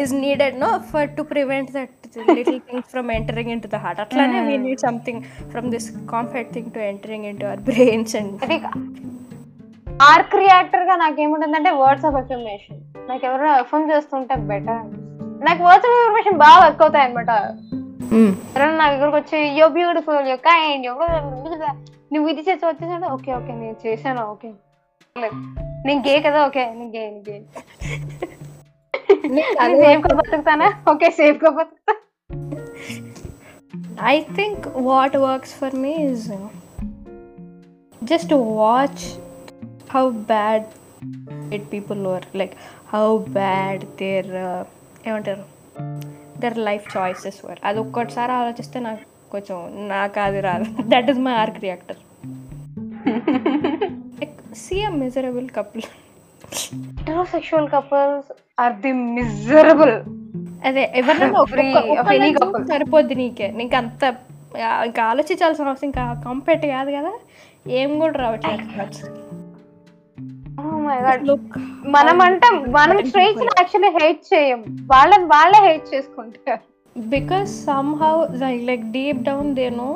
is needed no for to prevent that little things from entering into the heart అట్లానే we need something from this confect thing to entering into our brains and arc రియాక్టర్గా నాకేముంటుందంటే words of affirmation నాకు ఎవరైనా affirm చేస్తుంటే better నాకు words of affirmation బాగా work అవుతాయి అనమాట ఎవరైనా నా దగ్గరకు వచ్చి యో బ్యూటిఫుల్ యో కైండ్ నువ్వు ఇది చేసి వచ్చేసాడు ఓకే ఓకే నేను చేశాను ఓకే. నేను గే కదా ఓకే నేను గే నేను గే. సేఫ్గా బతుకుతానా? ఓకే సేఫ్గా బతుకుతా. I think what works for me is uh, just to watch how bad it people were, like how bad their uh, ఏమంటారు? దర్ లైఫ్ చాయిసెస్ వర్ అది ఒక్కటిసారి ఆలోచిస్తే నాకు కొంచెం నాకు అది రాదు. That is my arc reactor like see a miserable couple heterosexual couples are the miserable. అదే ఎవరైనా. సరిపోద్ది నీకే. నీకు అంత ఇంకా ఆలోచించాల్సిన అవసరం ఇంకా కంపేట్ కాదు కదా. ఏం కూడా రావట్లేదు. Oh లుక్ మనం అంటే మనం స్ట్రైట్స్ యాక్చువల్లీ హేట్ చేయం వాళ్ళని వాళ్ళే హేట్ చేసుకుంటారు because somehow like, like deep down they know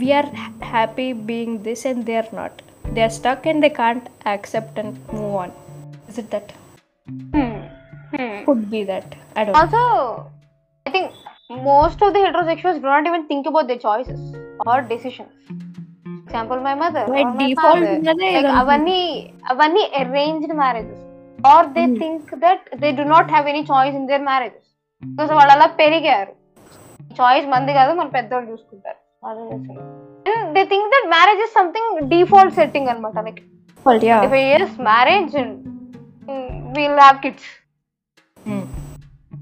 we are ha- happy being this and they are not they are stuck and they can't accept and move on is it that could be that i don't know also I think most of the heterosexuals do not even think about their choices or decisions example my mother అవన్నీ అవన్నీ arranged marriages are they think that they do not have any choice in their marriages because వాళ్ళు అలా పెరిగారు. Choice మంది కాదు మన పెద్దవాళ్ళు చూసుకుంటారు. They think that marriage is something default setting అనమాట like yes marriage we'll have kids.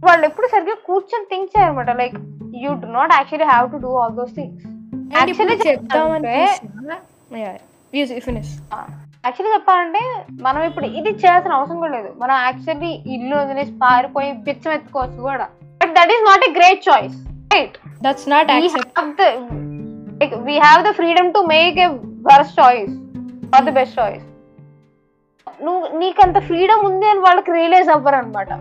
వాళ్ళు ఎప్పుడు సరిగ్గా కూర్చొని think చేయరన్నమాట like you do not actually have to do all those things actually చెప్పాలంటే మనం ఇప్పుడు ఇది చేయాల్సిన అవసరం కూడా లేదు. మనం యాక్చువల్లీ ఇల్లు వదిలేసి పారిపోయి బిచ్చం ఎత్తుకోవచ్చు కూడా. But that is not a great choice right that's not have the freedom to make a worst choice or the best choice. నువ్వు నీకు అంత ఫ్రీడమ్ ఉంది అని వాళ్ళకి రియలైజ్ అవ్వరు అనమాట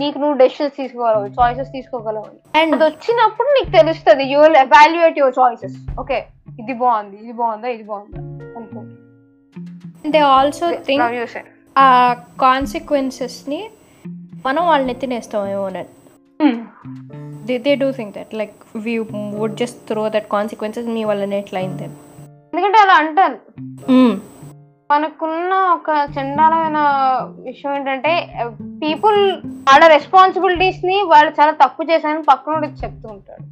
నీకు నువ్వు డెసిషన్స్ తీసుకోగలవు చాయిసెస్ తీసుకోగలవు అని. అండ్ అది వచ్చినప్పుడు నీకు తెలుస్తుంది you will evaluate your choices okay ఇది బాగుంది ఇది బాగుందా ఇది బాగుందా అనుకో. They also think. ఆ కాన్సిక్వెన్సెస్ని మనం వాళ్ళని ఎత్తినేస్తామేమోనని they they do think that like we would just throw that consequences మీ వల్లనే ఎట్లా అయింది ఎందుకంటే అలా అంటారు. మనకున్న ఒక చండాలమైన విషయం ఏంటంటే పీపుల్ వాళ్ళ రెస్పాన్సిబిలిటీస్ని వాళ్ళు చాలా తప్పు చేశారని పక్కన చెప్తూ ఉంటాడు.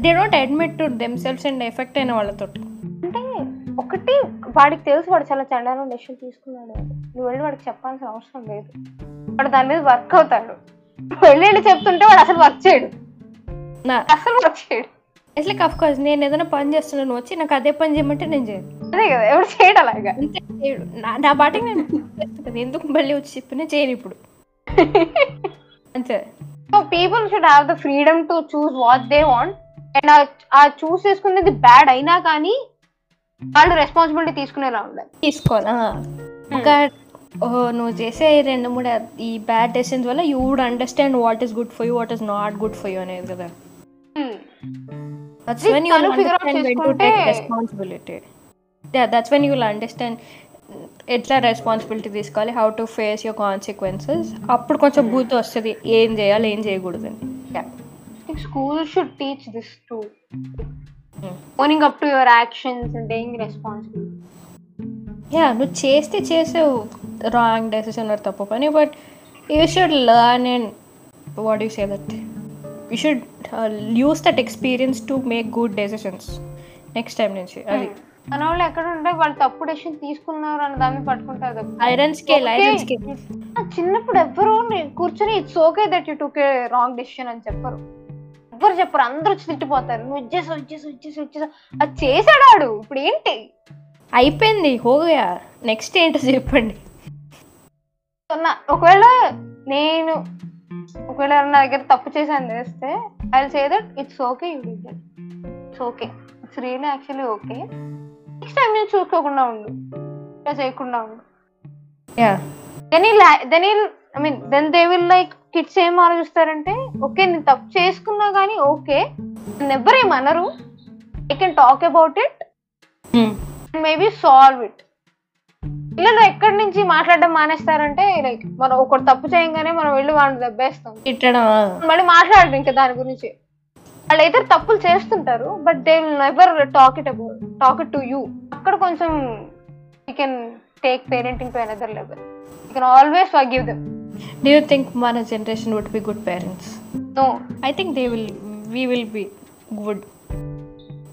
They don't admit to themselves and affect అయిన వాళ్ళతో అంటే ఒకటి వాడికి తెలుసు వాడు చాలా చండాలం డెసిషన్ తీసుకున్నాడు. అని. నువ్వు వెళ్ళి వాడికి చెప్పాల్సిన అవసరం లేదు. వాడు దాని మీద వర్క్ అవుతాడు. వెళ్ళి వెళ్ళి చెప్తుంటే వాడు అసలు వర్క్ చేయడు. నా అసలు వర్క్ చేయడు. ఇట్స్ లైక్ అఫ్ కోర్స్ నేను ఏదైనా పని చేస్తున్నాను వచ్చి నాకు అదే పని చేయమంటే నేను చేయను. అదే కదా ఎవరు చేయడం అలాగా? అంతే చేయడు. నా- బాటకి నేను. ఎందుకు మళ్ళీ వచ్చి చెప్పినా చేయను ఇప్పుడు. అంతే. So people should have the freedom to choose what they want and uh choose చేసుకునేది బ్యాడ్ అయినా కానీ వాళ్ళు రెస్పాన్సిబిలిటీ తీసుకునేలా ఉండాలి. తీసుకోవాలి. ఒక నువ్వు చేసే రెండు మూడు ఈ బ్యాడ్ డెసిషన్స్ వల్ల you would understand what is good for you what is not good for you అనేది కదా. Out అండర్స్టాండ్ వెన్ టు చేసుకుంటే- take responsibility that's when you will understand ఎట్లా రెస్పాన్సిబిలిటీ తీసుకోవాలి how to face your consequences అప్పుడు కొంచెం బూత్ వస్తుంది ఏం చేయాలి ఏం చేయకూడదు అని. School should teach this to owning up to your actions and taking responsibility yeah నువ్వు చేస్తే చేసే రాంగ్ డెసిషన్ ఆర్ తప్పు పని but you should learn and what you say that you should use that experience to make good decisions next time నుంచి అది మన వాళ్ళు ఎక్కడ ఉంటే వాళ్ళు తప్పు డెసిషన్ తీసుకున్నారు అన్న దాన్ని పట్టుకుంటారు. ఐరన్ స్కేల్ ఐరన్ స్కేల్ చిన్నప్పుడు ఎవ్వరు కూర్చొని it's okay that you took a wrong decision అని చెప్పరు. ఎవ్వరు చెప్పరు. అందరూ వచ్చి తిట్టిపోతారు. నువ్వు ఇచ్చేసావు ఇచ్చేసావు ఇచ్చేసావు ఇచ్చేసావు అది చేశాడు ఆడు ఇప్పుడు ఏంటి? అయిపోయింది. హోగా నెక్స్ట్ ఏంటో చెప్పండి. ఒకవేళ నేను ఒకవేళ నా దగ్గర తప్పు చేశాను చేస్తే I say that it's okay you did that it's okay. It's really actually okay. Next time నేను చూసుకోకుండా ఉండు. ఇలా చేయకుండా ఉండు. Yeah then then I mean then they will like kids ఏం ఆలోచిస్తారంటే ఓకే నేను తప్పు చేసుకున్నా కానీ ఓకే. నెవర్ ఏమనరు I can talk about it maybe solve it పిల్లలు ఎక్కడి నుంచి మాట్లాడడం మానేస్తారంటే లైక్ మనం ఒకటి తప్పు చేయగానే మనం వెళ్ళి వాళ్ళని దెబ్బేస్తాం. తిట్టడం మళ్ళీ మాట్లాడరు ఇంకా దాని గురించి. వాళ్ళు అయితే తప్పులు చేస్తుంటారు but they will never talk it about talk it to you అక్కడ కొంచెం you can take parenting to another level you can always give them do you think మన generation would be good parents no I think they will we will be good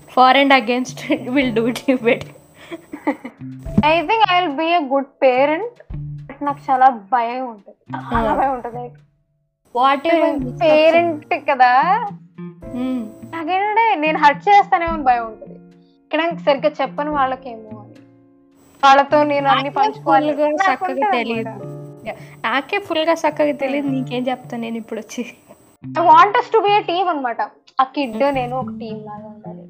for and against will do it bet I think I will be a good parent but నాకు చాలా భయం ఉంటుంది. చాలా భయం ఉంటుంది. Like what parent కదా. నాకేంటంటే నేను హర్ట్ చేస్తానేమో భయం ఉంటుంది. ఇక్కడ సరిగ్గా చెప్పను వాళ్ళకేమో అని. వాళ్ళతో నేను అన్ని పంచుకోవాలి. చక్కగా తెలియదు. నాకే ఫుల్గా చక్కగా తెలియదు నీకేం చెప్తాను నేను ఇప్పుడు వచ్చి? I want to be a team అన్నమాట. ఆ కిడ్ నేను ఒక టీమ్ లాగా ఉండాలి.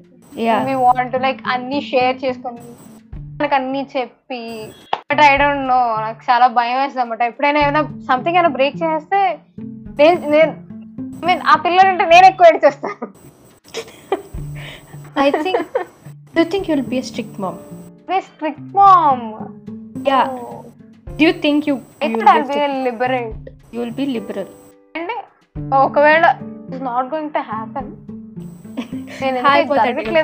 యా వి వాంట్ లైక్ అన్ని షేర్ చేసుకొని మనకు అన్ని చెప్పి బట్ ఐ డోంట్ నో నాకు చాలా భయం వేస్తుంది అనమాట ఎప్పుడైనా ఏమైనా సంథింగ్ అయినా బ్రేక్ చేస్తే నేను నేను ఐ మీన్ ఆ పిల్లలంటే నేను ఎక్కువ ఏడ్చేస్తాను I think do think you'll be strict mom strict mom yeah do think you be liberate you will be liberal అంటే ఒకవేళ it's not going to happen నేను Hypothetical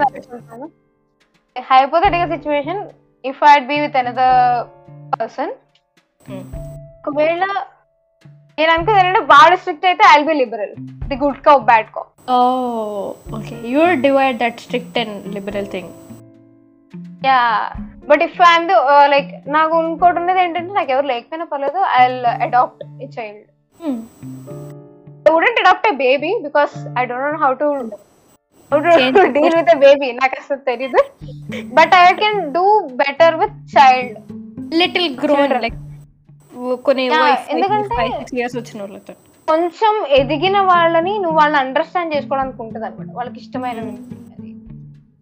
జరగట్లేదు అనుకుంటాను hypothetical situation if I be with another person ఒకవేళ నేను అనుకున్నాను ఏంటంటే బాగా స్ట్రిక్ట్ అయితే I'll be liberal the good cop bad cop oh okay you divide that strict and liberal thing yeah but if I'm the like నాకు ఇంకోటి ఉన్నది ఏంటంటే నాకు ఎవరు లేకపోయినా పర్లేదు I adopt a child I wouldn't adopt a baby because I don't know how to (laughs) with a baby. నాకు అసలు తెలీదు but I can do better with child little grown. Like కొన్ని ఎందుకంటే- ఇయర్స్ వచ్చిన వాళ్ళతో కొంచెం ఎదిగిన వాళ్ళని నువ్వు వాళ్ళని అండర్స్టాండ్ చేసుకోవడానికి ఉంటుంది అనమాట వాళ్ళకి ఇష్టమైన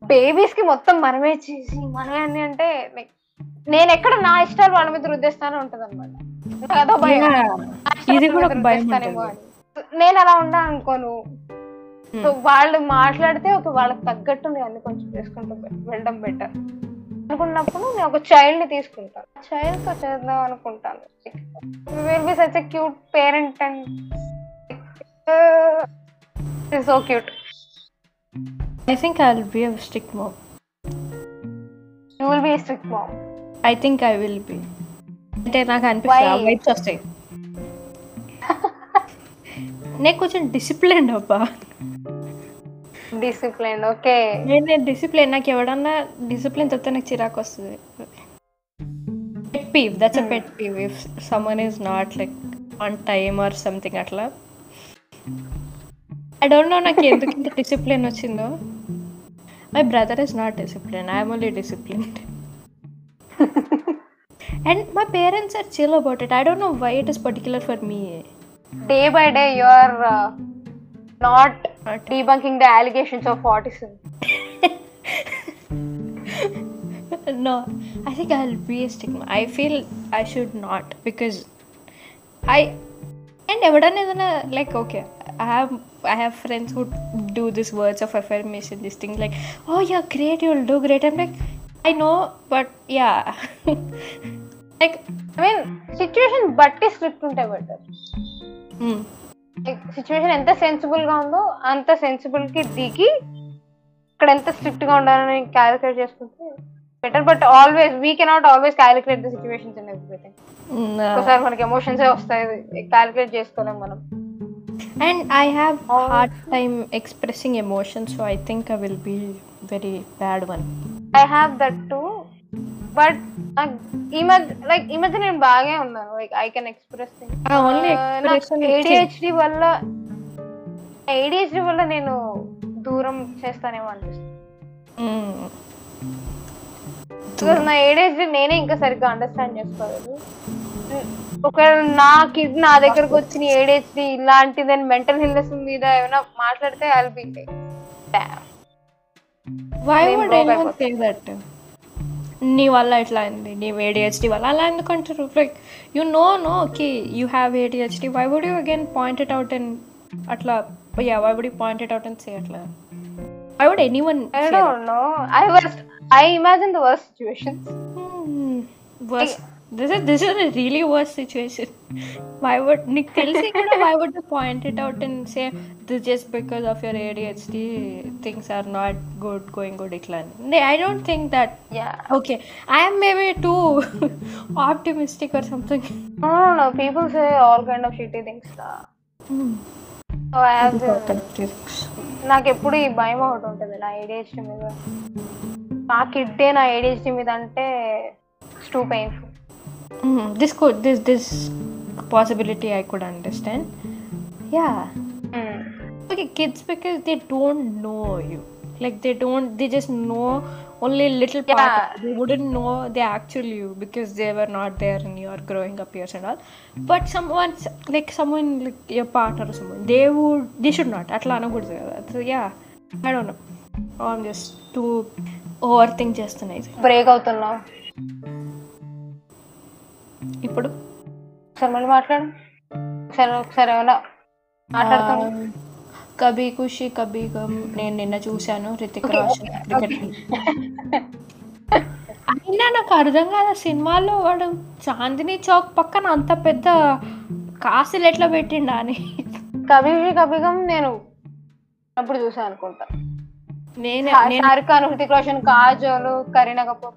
బేబీస్కి మొత్తం మనమే చేసి మనమే అన్ని అంటే like, నేను ఎక్కడ నా ఇష్టాలు వాళ్ళ మీద రుద్దేస్తానే ఉంటది అనమాట అదో భయం. అని. నేను అలా ఉండా అనుకోను Hmm. సో వాళ్ళు మాట్లాడితే ఒక వాళ్ళకి తగ్గట్టు నేను అన్ని కొంచెం చేసుకుంటూ వెళ్ళడం బెటర్ అనుకున్నప్పుడు నేను ఒక చైల్డ్ని తీసుకుంటాను చైల్డ్తో చేద్దాం అనుకుంటాను. Will be such cute parent and so cute I think I will be a strict mom you will be strict mom I think I will be అంటే నాకు అనిపిస్తుంది? వైబ్స్ వస్తాయి (laughs) నేను కొంచెం డిసిప్లిన్ అబ్బా. డిసిప్లిన్ ఓకే నేను డిసిప్లిన్ నాకు ఎవడన్నా డిసిప్లిన్ చెప్తే నాకు చిరాకు వస్తుంది. Pet peeve that's a pet peeve if someone is not like on time or something అట్లా. ఐ డోంట్ నో నాకు ఎందుకు ఇంత డిసిప్లిన్ వచ్చిందో. My brother is not discipline I'm only discipline and my parents are chill about it I don't know why it is particular for me day by day you are not debunking the allegations of autism. (laughs) no, I think I'll be a stigma. I feel I should not because I and Everton isn't a, like okay. I have I have friends who do these words of affirmation, this thing like, oh yeah, great, you'll do great. I'm like, I know, but yeah, (laughs) like I mean, situation, but is different. Everton. Hmm. Situation ఎంత సెన్సిబుల్గా ఉందో అంత సెన్సిబుల్కి దిగి ఇక్కడ ఎంత స్ట్రిక్ట్గా ఉండాలని calculate చేసుకుంటే better but always we cannot always calculate the situations in everything ఒకసారి మనకి ఎమోషన్స్ వస్తాయి క్యాలిక్యులేట్ చేసుకోలేం మనం. And I have hard time expressing emotions so I think I will be very bad one I have that to but ఈ మధ్య like ఈ మధ్య నేను బాగా ఉన్నాను like I can express ADHD వల్ల ఏడిహెచ్డి వల్ల నేను దూరం చేస్తానేమో అనిపిస్తుంది. నా ఏడిహెచ్డి నేనే ఇంకా సరిగ్గా అండర్స్టాండ్ చేసుకోలేదు. ఒకవేళ నా కిడ్ నా దగ్గరకు వచ్చిన ఏడిహెచ్డి ఇలాంటిది మెంటల్ హెల్నెస్ మీద ఏమైనా మాట్లాడితే I'll be why would say that నీ వల్ల ఇట్లా అయింది? నీ ఏడిహెచ్డి వల్ల అలా ఎందుకంటారు like you know no okay you have ADHD why would you again point it out and అట్లా yeah why would you point it out and say అట్లా? Why would anyone I don't know I was I imagine the worst situations worse this is this is really worse situation why would నీకు తెలిసి కూడా why would point it out and say this just because of your ADHD things are not good going good ఇట్లా అని I don't think that yeah Okay, I am maybe too (laughs) optimistic or something. No, no, no. People say all kind of shitty things. lah. So I have the- నాకు ఎప్పుడు ఈ భయం ఒకటి ఉంటుంది నా ADHD మీద నా కిడ్డే నా ఏడిహెచ్డి మీద అంటే too painful Mm, this could this this possibility I could understand. Yeah. Okay, kids because they don't know you. Like they don't they just know only little part. Yeah. They wouldn't know the actual you because they were not there in your growing up years and all. But someone like someone like your partner or someone, they would they should not. Atla అనకూడదు కదా. So yeah. I don't know. I'm just too overthink చేస్తున్నాయి break అవుతున్నావు ఇప్పుడు? ఒకసారి మళ్ళీ మాట్లాడు. ఒకసారి ఒకసారి ఏమైనా మాట్లాడుతాను కబీ ఖుషి కబీ గమ్ నేను నిన్న చూశాను రితిక్ రోషన్ క్రికెట్ అయినా నాకు అర్థం కాదు సినిమాలో వాడు చాందిని చౌక్ పక్కన అంత పెద్ద కాసులు ఎట్లా పెట్టిండా అని. కబీజీ కబీగం నేను అప్పుడు చూసాను అనుకుంటా. నేనే షారుఖ్ ఖాన్ హృతిక్ రోషన్ కాజోల్ కరీనా కపూర్.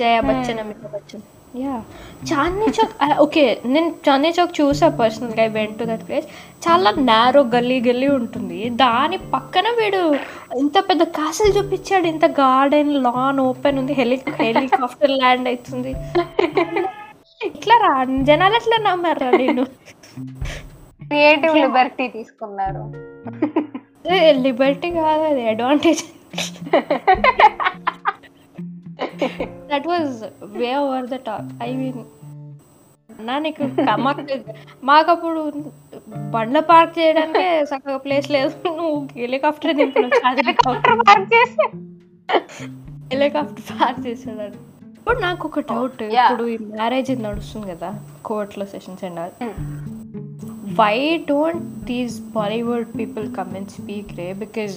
జయా బచ్చన్ అమితాబ్ బచ్చన్ యా చాందనీ చౌక్ ఓకే నేను చాందనీ చౌక్ చూసా పర్సనల్గా I went to that place చాలా నారో గల్లీ గల్లీ ఉంటుంది. దాని పక్కన వీడు ఇంత పెద్ద కాసలు చూపించాడు. ఇంత గార్డెన్ లాన్ ఓపెన్ ఉంది. హెలి హెలికాప్టర్ ల్యాండ్ అవుతుంది. ఇట్లా రా? జనాలు ఎట్లా నమ్మారా నేను క్రియేటివ్ లిబర్టీ తీసుకున్నారు. లిబర్టీ కాదు అది advantage (laughs) that was way over the top I mean నా నీకు మాకు మాకు అప్పుడు బండ్ల పార్క్ చేయడానికి చక్కగా ప్లేస్ లేదు. నువ్వు హెలికాప్టర్ హెలికాప్టర్ పార్క్ చేసి. హెలికాప్టర్ పార్క్ చేసాడు ఇప్పుడు నాకు ఒక డౌట్ yeah. ఇప్పుడు ఈ మ్యారేజ్ నడుస్తుంది కదా కోర్టులో sessions and all why don't these Bollywood people come and speak ray because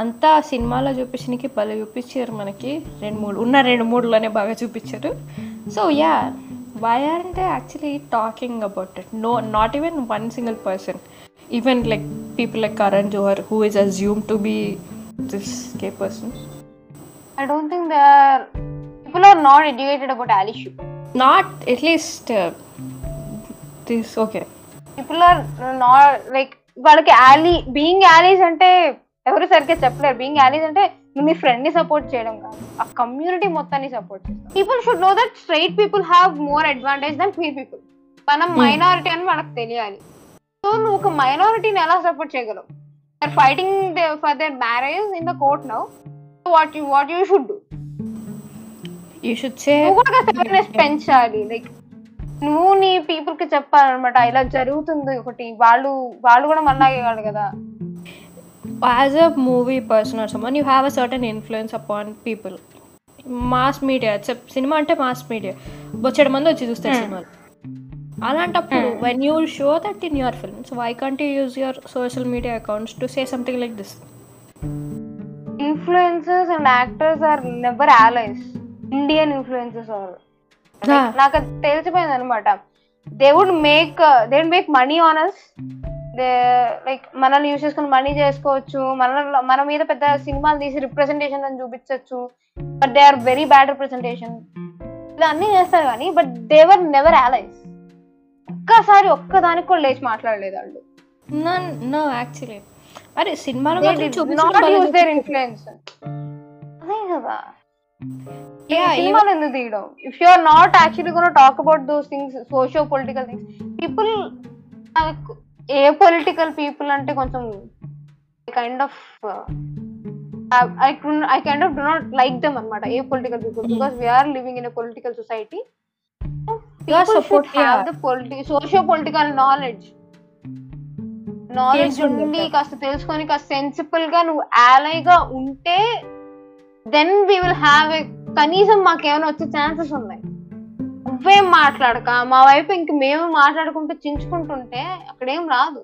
అంతా సినిమాలో చూపించడానికి పలు చూపించారు మనకి. రెండు మూడు ఉన్న రెండు మూడులోనే బాగా చూపించారు. So yeah why are they actually talking about it no not even one single person even like people like Karan Johar who is assume to be this gay person I don't think they are people are not educated about ally issue. Not at least this okay People are not like వాళ్ళకి ally being allies అంటే ఎవరు సరిగ్గా చెప్పలేరు. Being allies అంటే నువ్వు నీ ఫ్రెండ్ని support చేయడం కాదు. ఆ కమ్యూనిటీ మొత్తాన్ని సపోర్ట్ చేస్తాం people should know that straight people have more advantage than queer people మనం మైనారిటీ అని మనకు తెలియాలి. సో నువ్వు ఒక మైనారిటీని ఎలా సపోర్ట్ చేయగలవు? Fighting for their marriage in the court now what you what you should do you should say నువ్వు కూడా అవేర్నెస్ పెంచాలి. లైక్ నువ్వు నీ పీపుల్కి చెప్పాలన్నమాట. ఇలా జరుగుతుంది ఒకటి. వాళ్ళు వాళ్ళు కూడా మనలాగే కదా. As a movie person or someone you have a certain influence upon people mass media cinema అంటే మాస్ మీడియా బొచ్చడి మంది వచ్చి చూస్తారు సినిమాలు. అలాంటప్పుడు when you show that in your films why can't you use your social media accounts to say something like this influencers and actors are never allies. Indian influencers are నాకు అది తెలిసిపోయింది అనమాట they would make they would make money on us they like మనల్ని use చేసుకుని money చేసుకోవచ్చు. మన మన మీద పెద్ద సినిమాలు తీసి రిప్రజెంటేషన్ అని చూపించవచ్చు but they are very bad representation ఇలా అన్ని చేస్తారు కానీ బట్ దేవర్ నెవర్ allies. ఒక్కసారి ఒక్కదానికి కూడా లేచి మాట్లాడలేదు వాళ్ళు. నో యాక్చువల్లీ అరే సినిమాలో. అదే కదా. ఎందుకు తీయడం? If you are not actually gonna talk about those things socio political things people apolitical people అంటే కొంచెం kind of I I kind of do not like them అనమాట apolitical people because we're living in a political society socio political knowledge knowledge ఉండి. కాస్త తెలుసుకొని కాస్త సెన్సిబుల్గా నువ్వు ally గా ఉంటే దెన్ వి విల్ హ్యావ్ కనీసం మాకేమైనా వచ్చే ఛాన్సెస్ ఉన్నాయి. నువ్వేం మాట్లాడక మా వైపు ఇంక మేము మాట్లాడుకుంటూ చించుకుంటుంటే అక్కడేం రాదు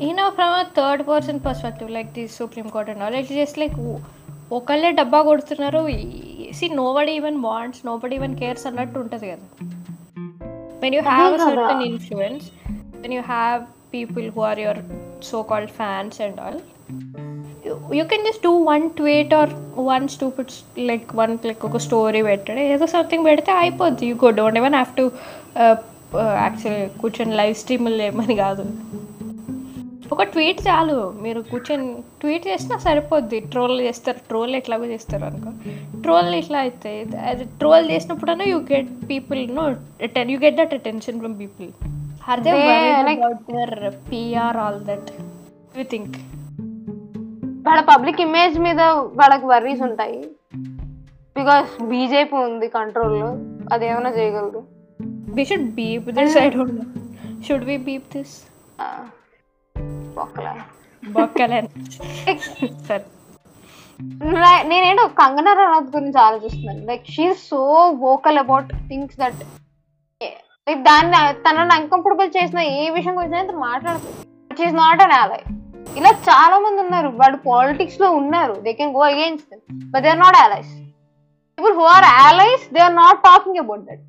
you know from a third person perspective like the supreme court and all it's just like ఓ- ఒకళ్ళే డబ్బా కొడుతున్నారు see nobody even wants nobody even cares అన్నట్టు ఉంటుంది కదా when you have a. Certain influence when you have people who are your so called fans and all you can just do one tweet or one stupid like one click ఒక story పెట్టడం. ఏదో something పెడితే అయిపోద్ది. You go don't even have to actually కూర్చొని live స్ట్రీమ్లు లేమని కాదు. ఒక ట్వీట్ చాలు. మీరు కూర్చొని ట్వీట్ చేసినా సరిపోద్ది. ట్రోల్ చేస్తారు. ట్రోల్ ఎట్లాగో చేస్తారు అనుకో. ట్రోల్ ఇట్లా అయితే అది troll చేసినప్పుడైనా you get people no you get that attention from people are they PR all that you think వాళ్ళ పబ్లిక్ ఇమేజ్ మీద వాళ్ళకి వర్రీస్ ఉంటాయి. బికాస్ బీజేపీ ఉంది కంట్రోల్లో అదేమైనా చేయగలదు. We should beep this I don't know should we beep this బొక్కలే. సరే. నేనేంటో కంగనా రనౌత్ గురించి ఆలోచిస్తున్నాను. Like she so vocal about things that దాన్ని తనని అన్కంఫర్టబుల్ చేసిన ఏ విషయం గురించి మాట్లాడుతుంది. షీఈ్ నాట్ అన్ అలై ఇలా చాలా మంది ఉన్నారు. వాళ్ళు పాలిటిక్స్లో ఉన్నారు. They can go against but they are not allies. People who are allies they are not talking about that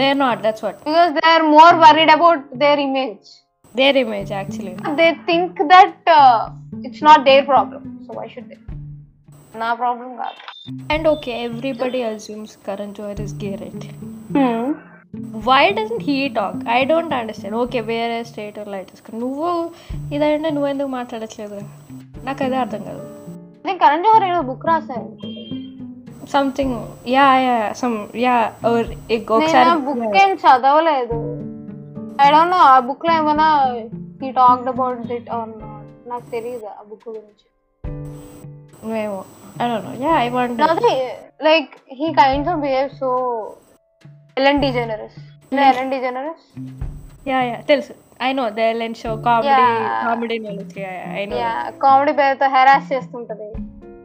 they not that's what because they are more worried about their image their image actually they think that it's not their problem so why should they నా problem కాదు. And okay everybody assumes Karan Johar is gay right why doesn't he talk I don't understand okay వేరే state light నువ్వు ఇదంటే నువ్వెందుకు మాట్లాడట్లేదు? నాకు అదే అర్థం కాదు. నేను కరణ్ జోహర్ ఏదో బుక్ రాశారు something yeah yeah some yeah ఒకసారి బుక్ ఏం చదవలేదు. ఐ డోంట్ నో ఆ బుక్లో ఏమైనా ఈ టాక్డ్ అబౌట్ ఇట్ నాకు తెలియదు ఆ బుక్ గురించి. మేము I don't know yeah I want like he kinds of behave so dangerous Ellen dangerous yeah yeah తెలుసు. I know the Ellen show comedy. Comedy knowledge I know comedy పేరుతో harass చేస్తుంటది.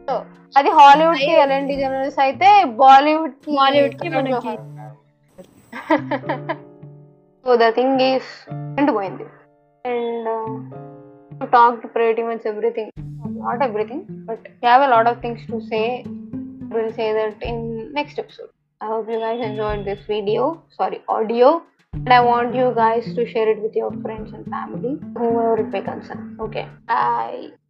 So అది హాలీవుడ్కి dangerous అయితే బాలీవుడ్కి Bollywood కి మనకి so the thing is end పోయింది. And talk much everything. Not everything but you have a lot of things to say. We'll say that in next episode. I hope you guys enjoyed this video sorry audio. And i want you guys to share it with your friends and family whoever it may concern okay bye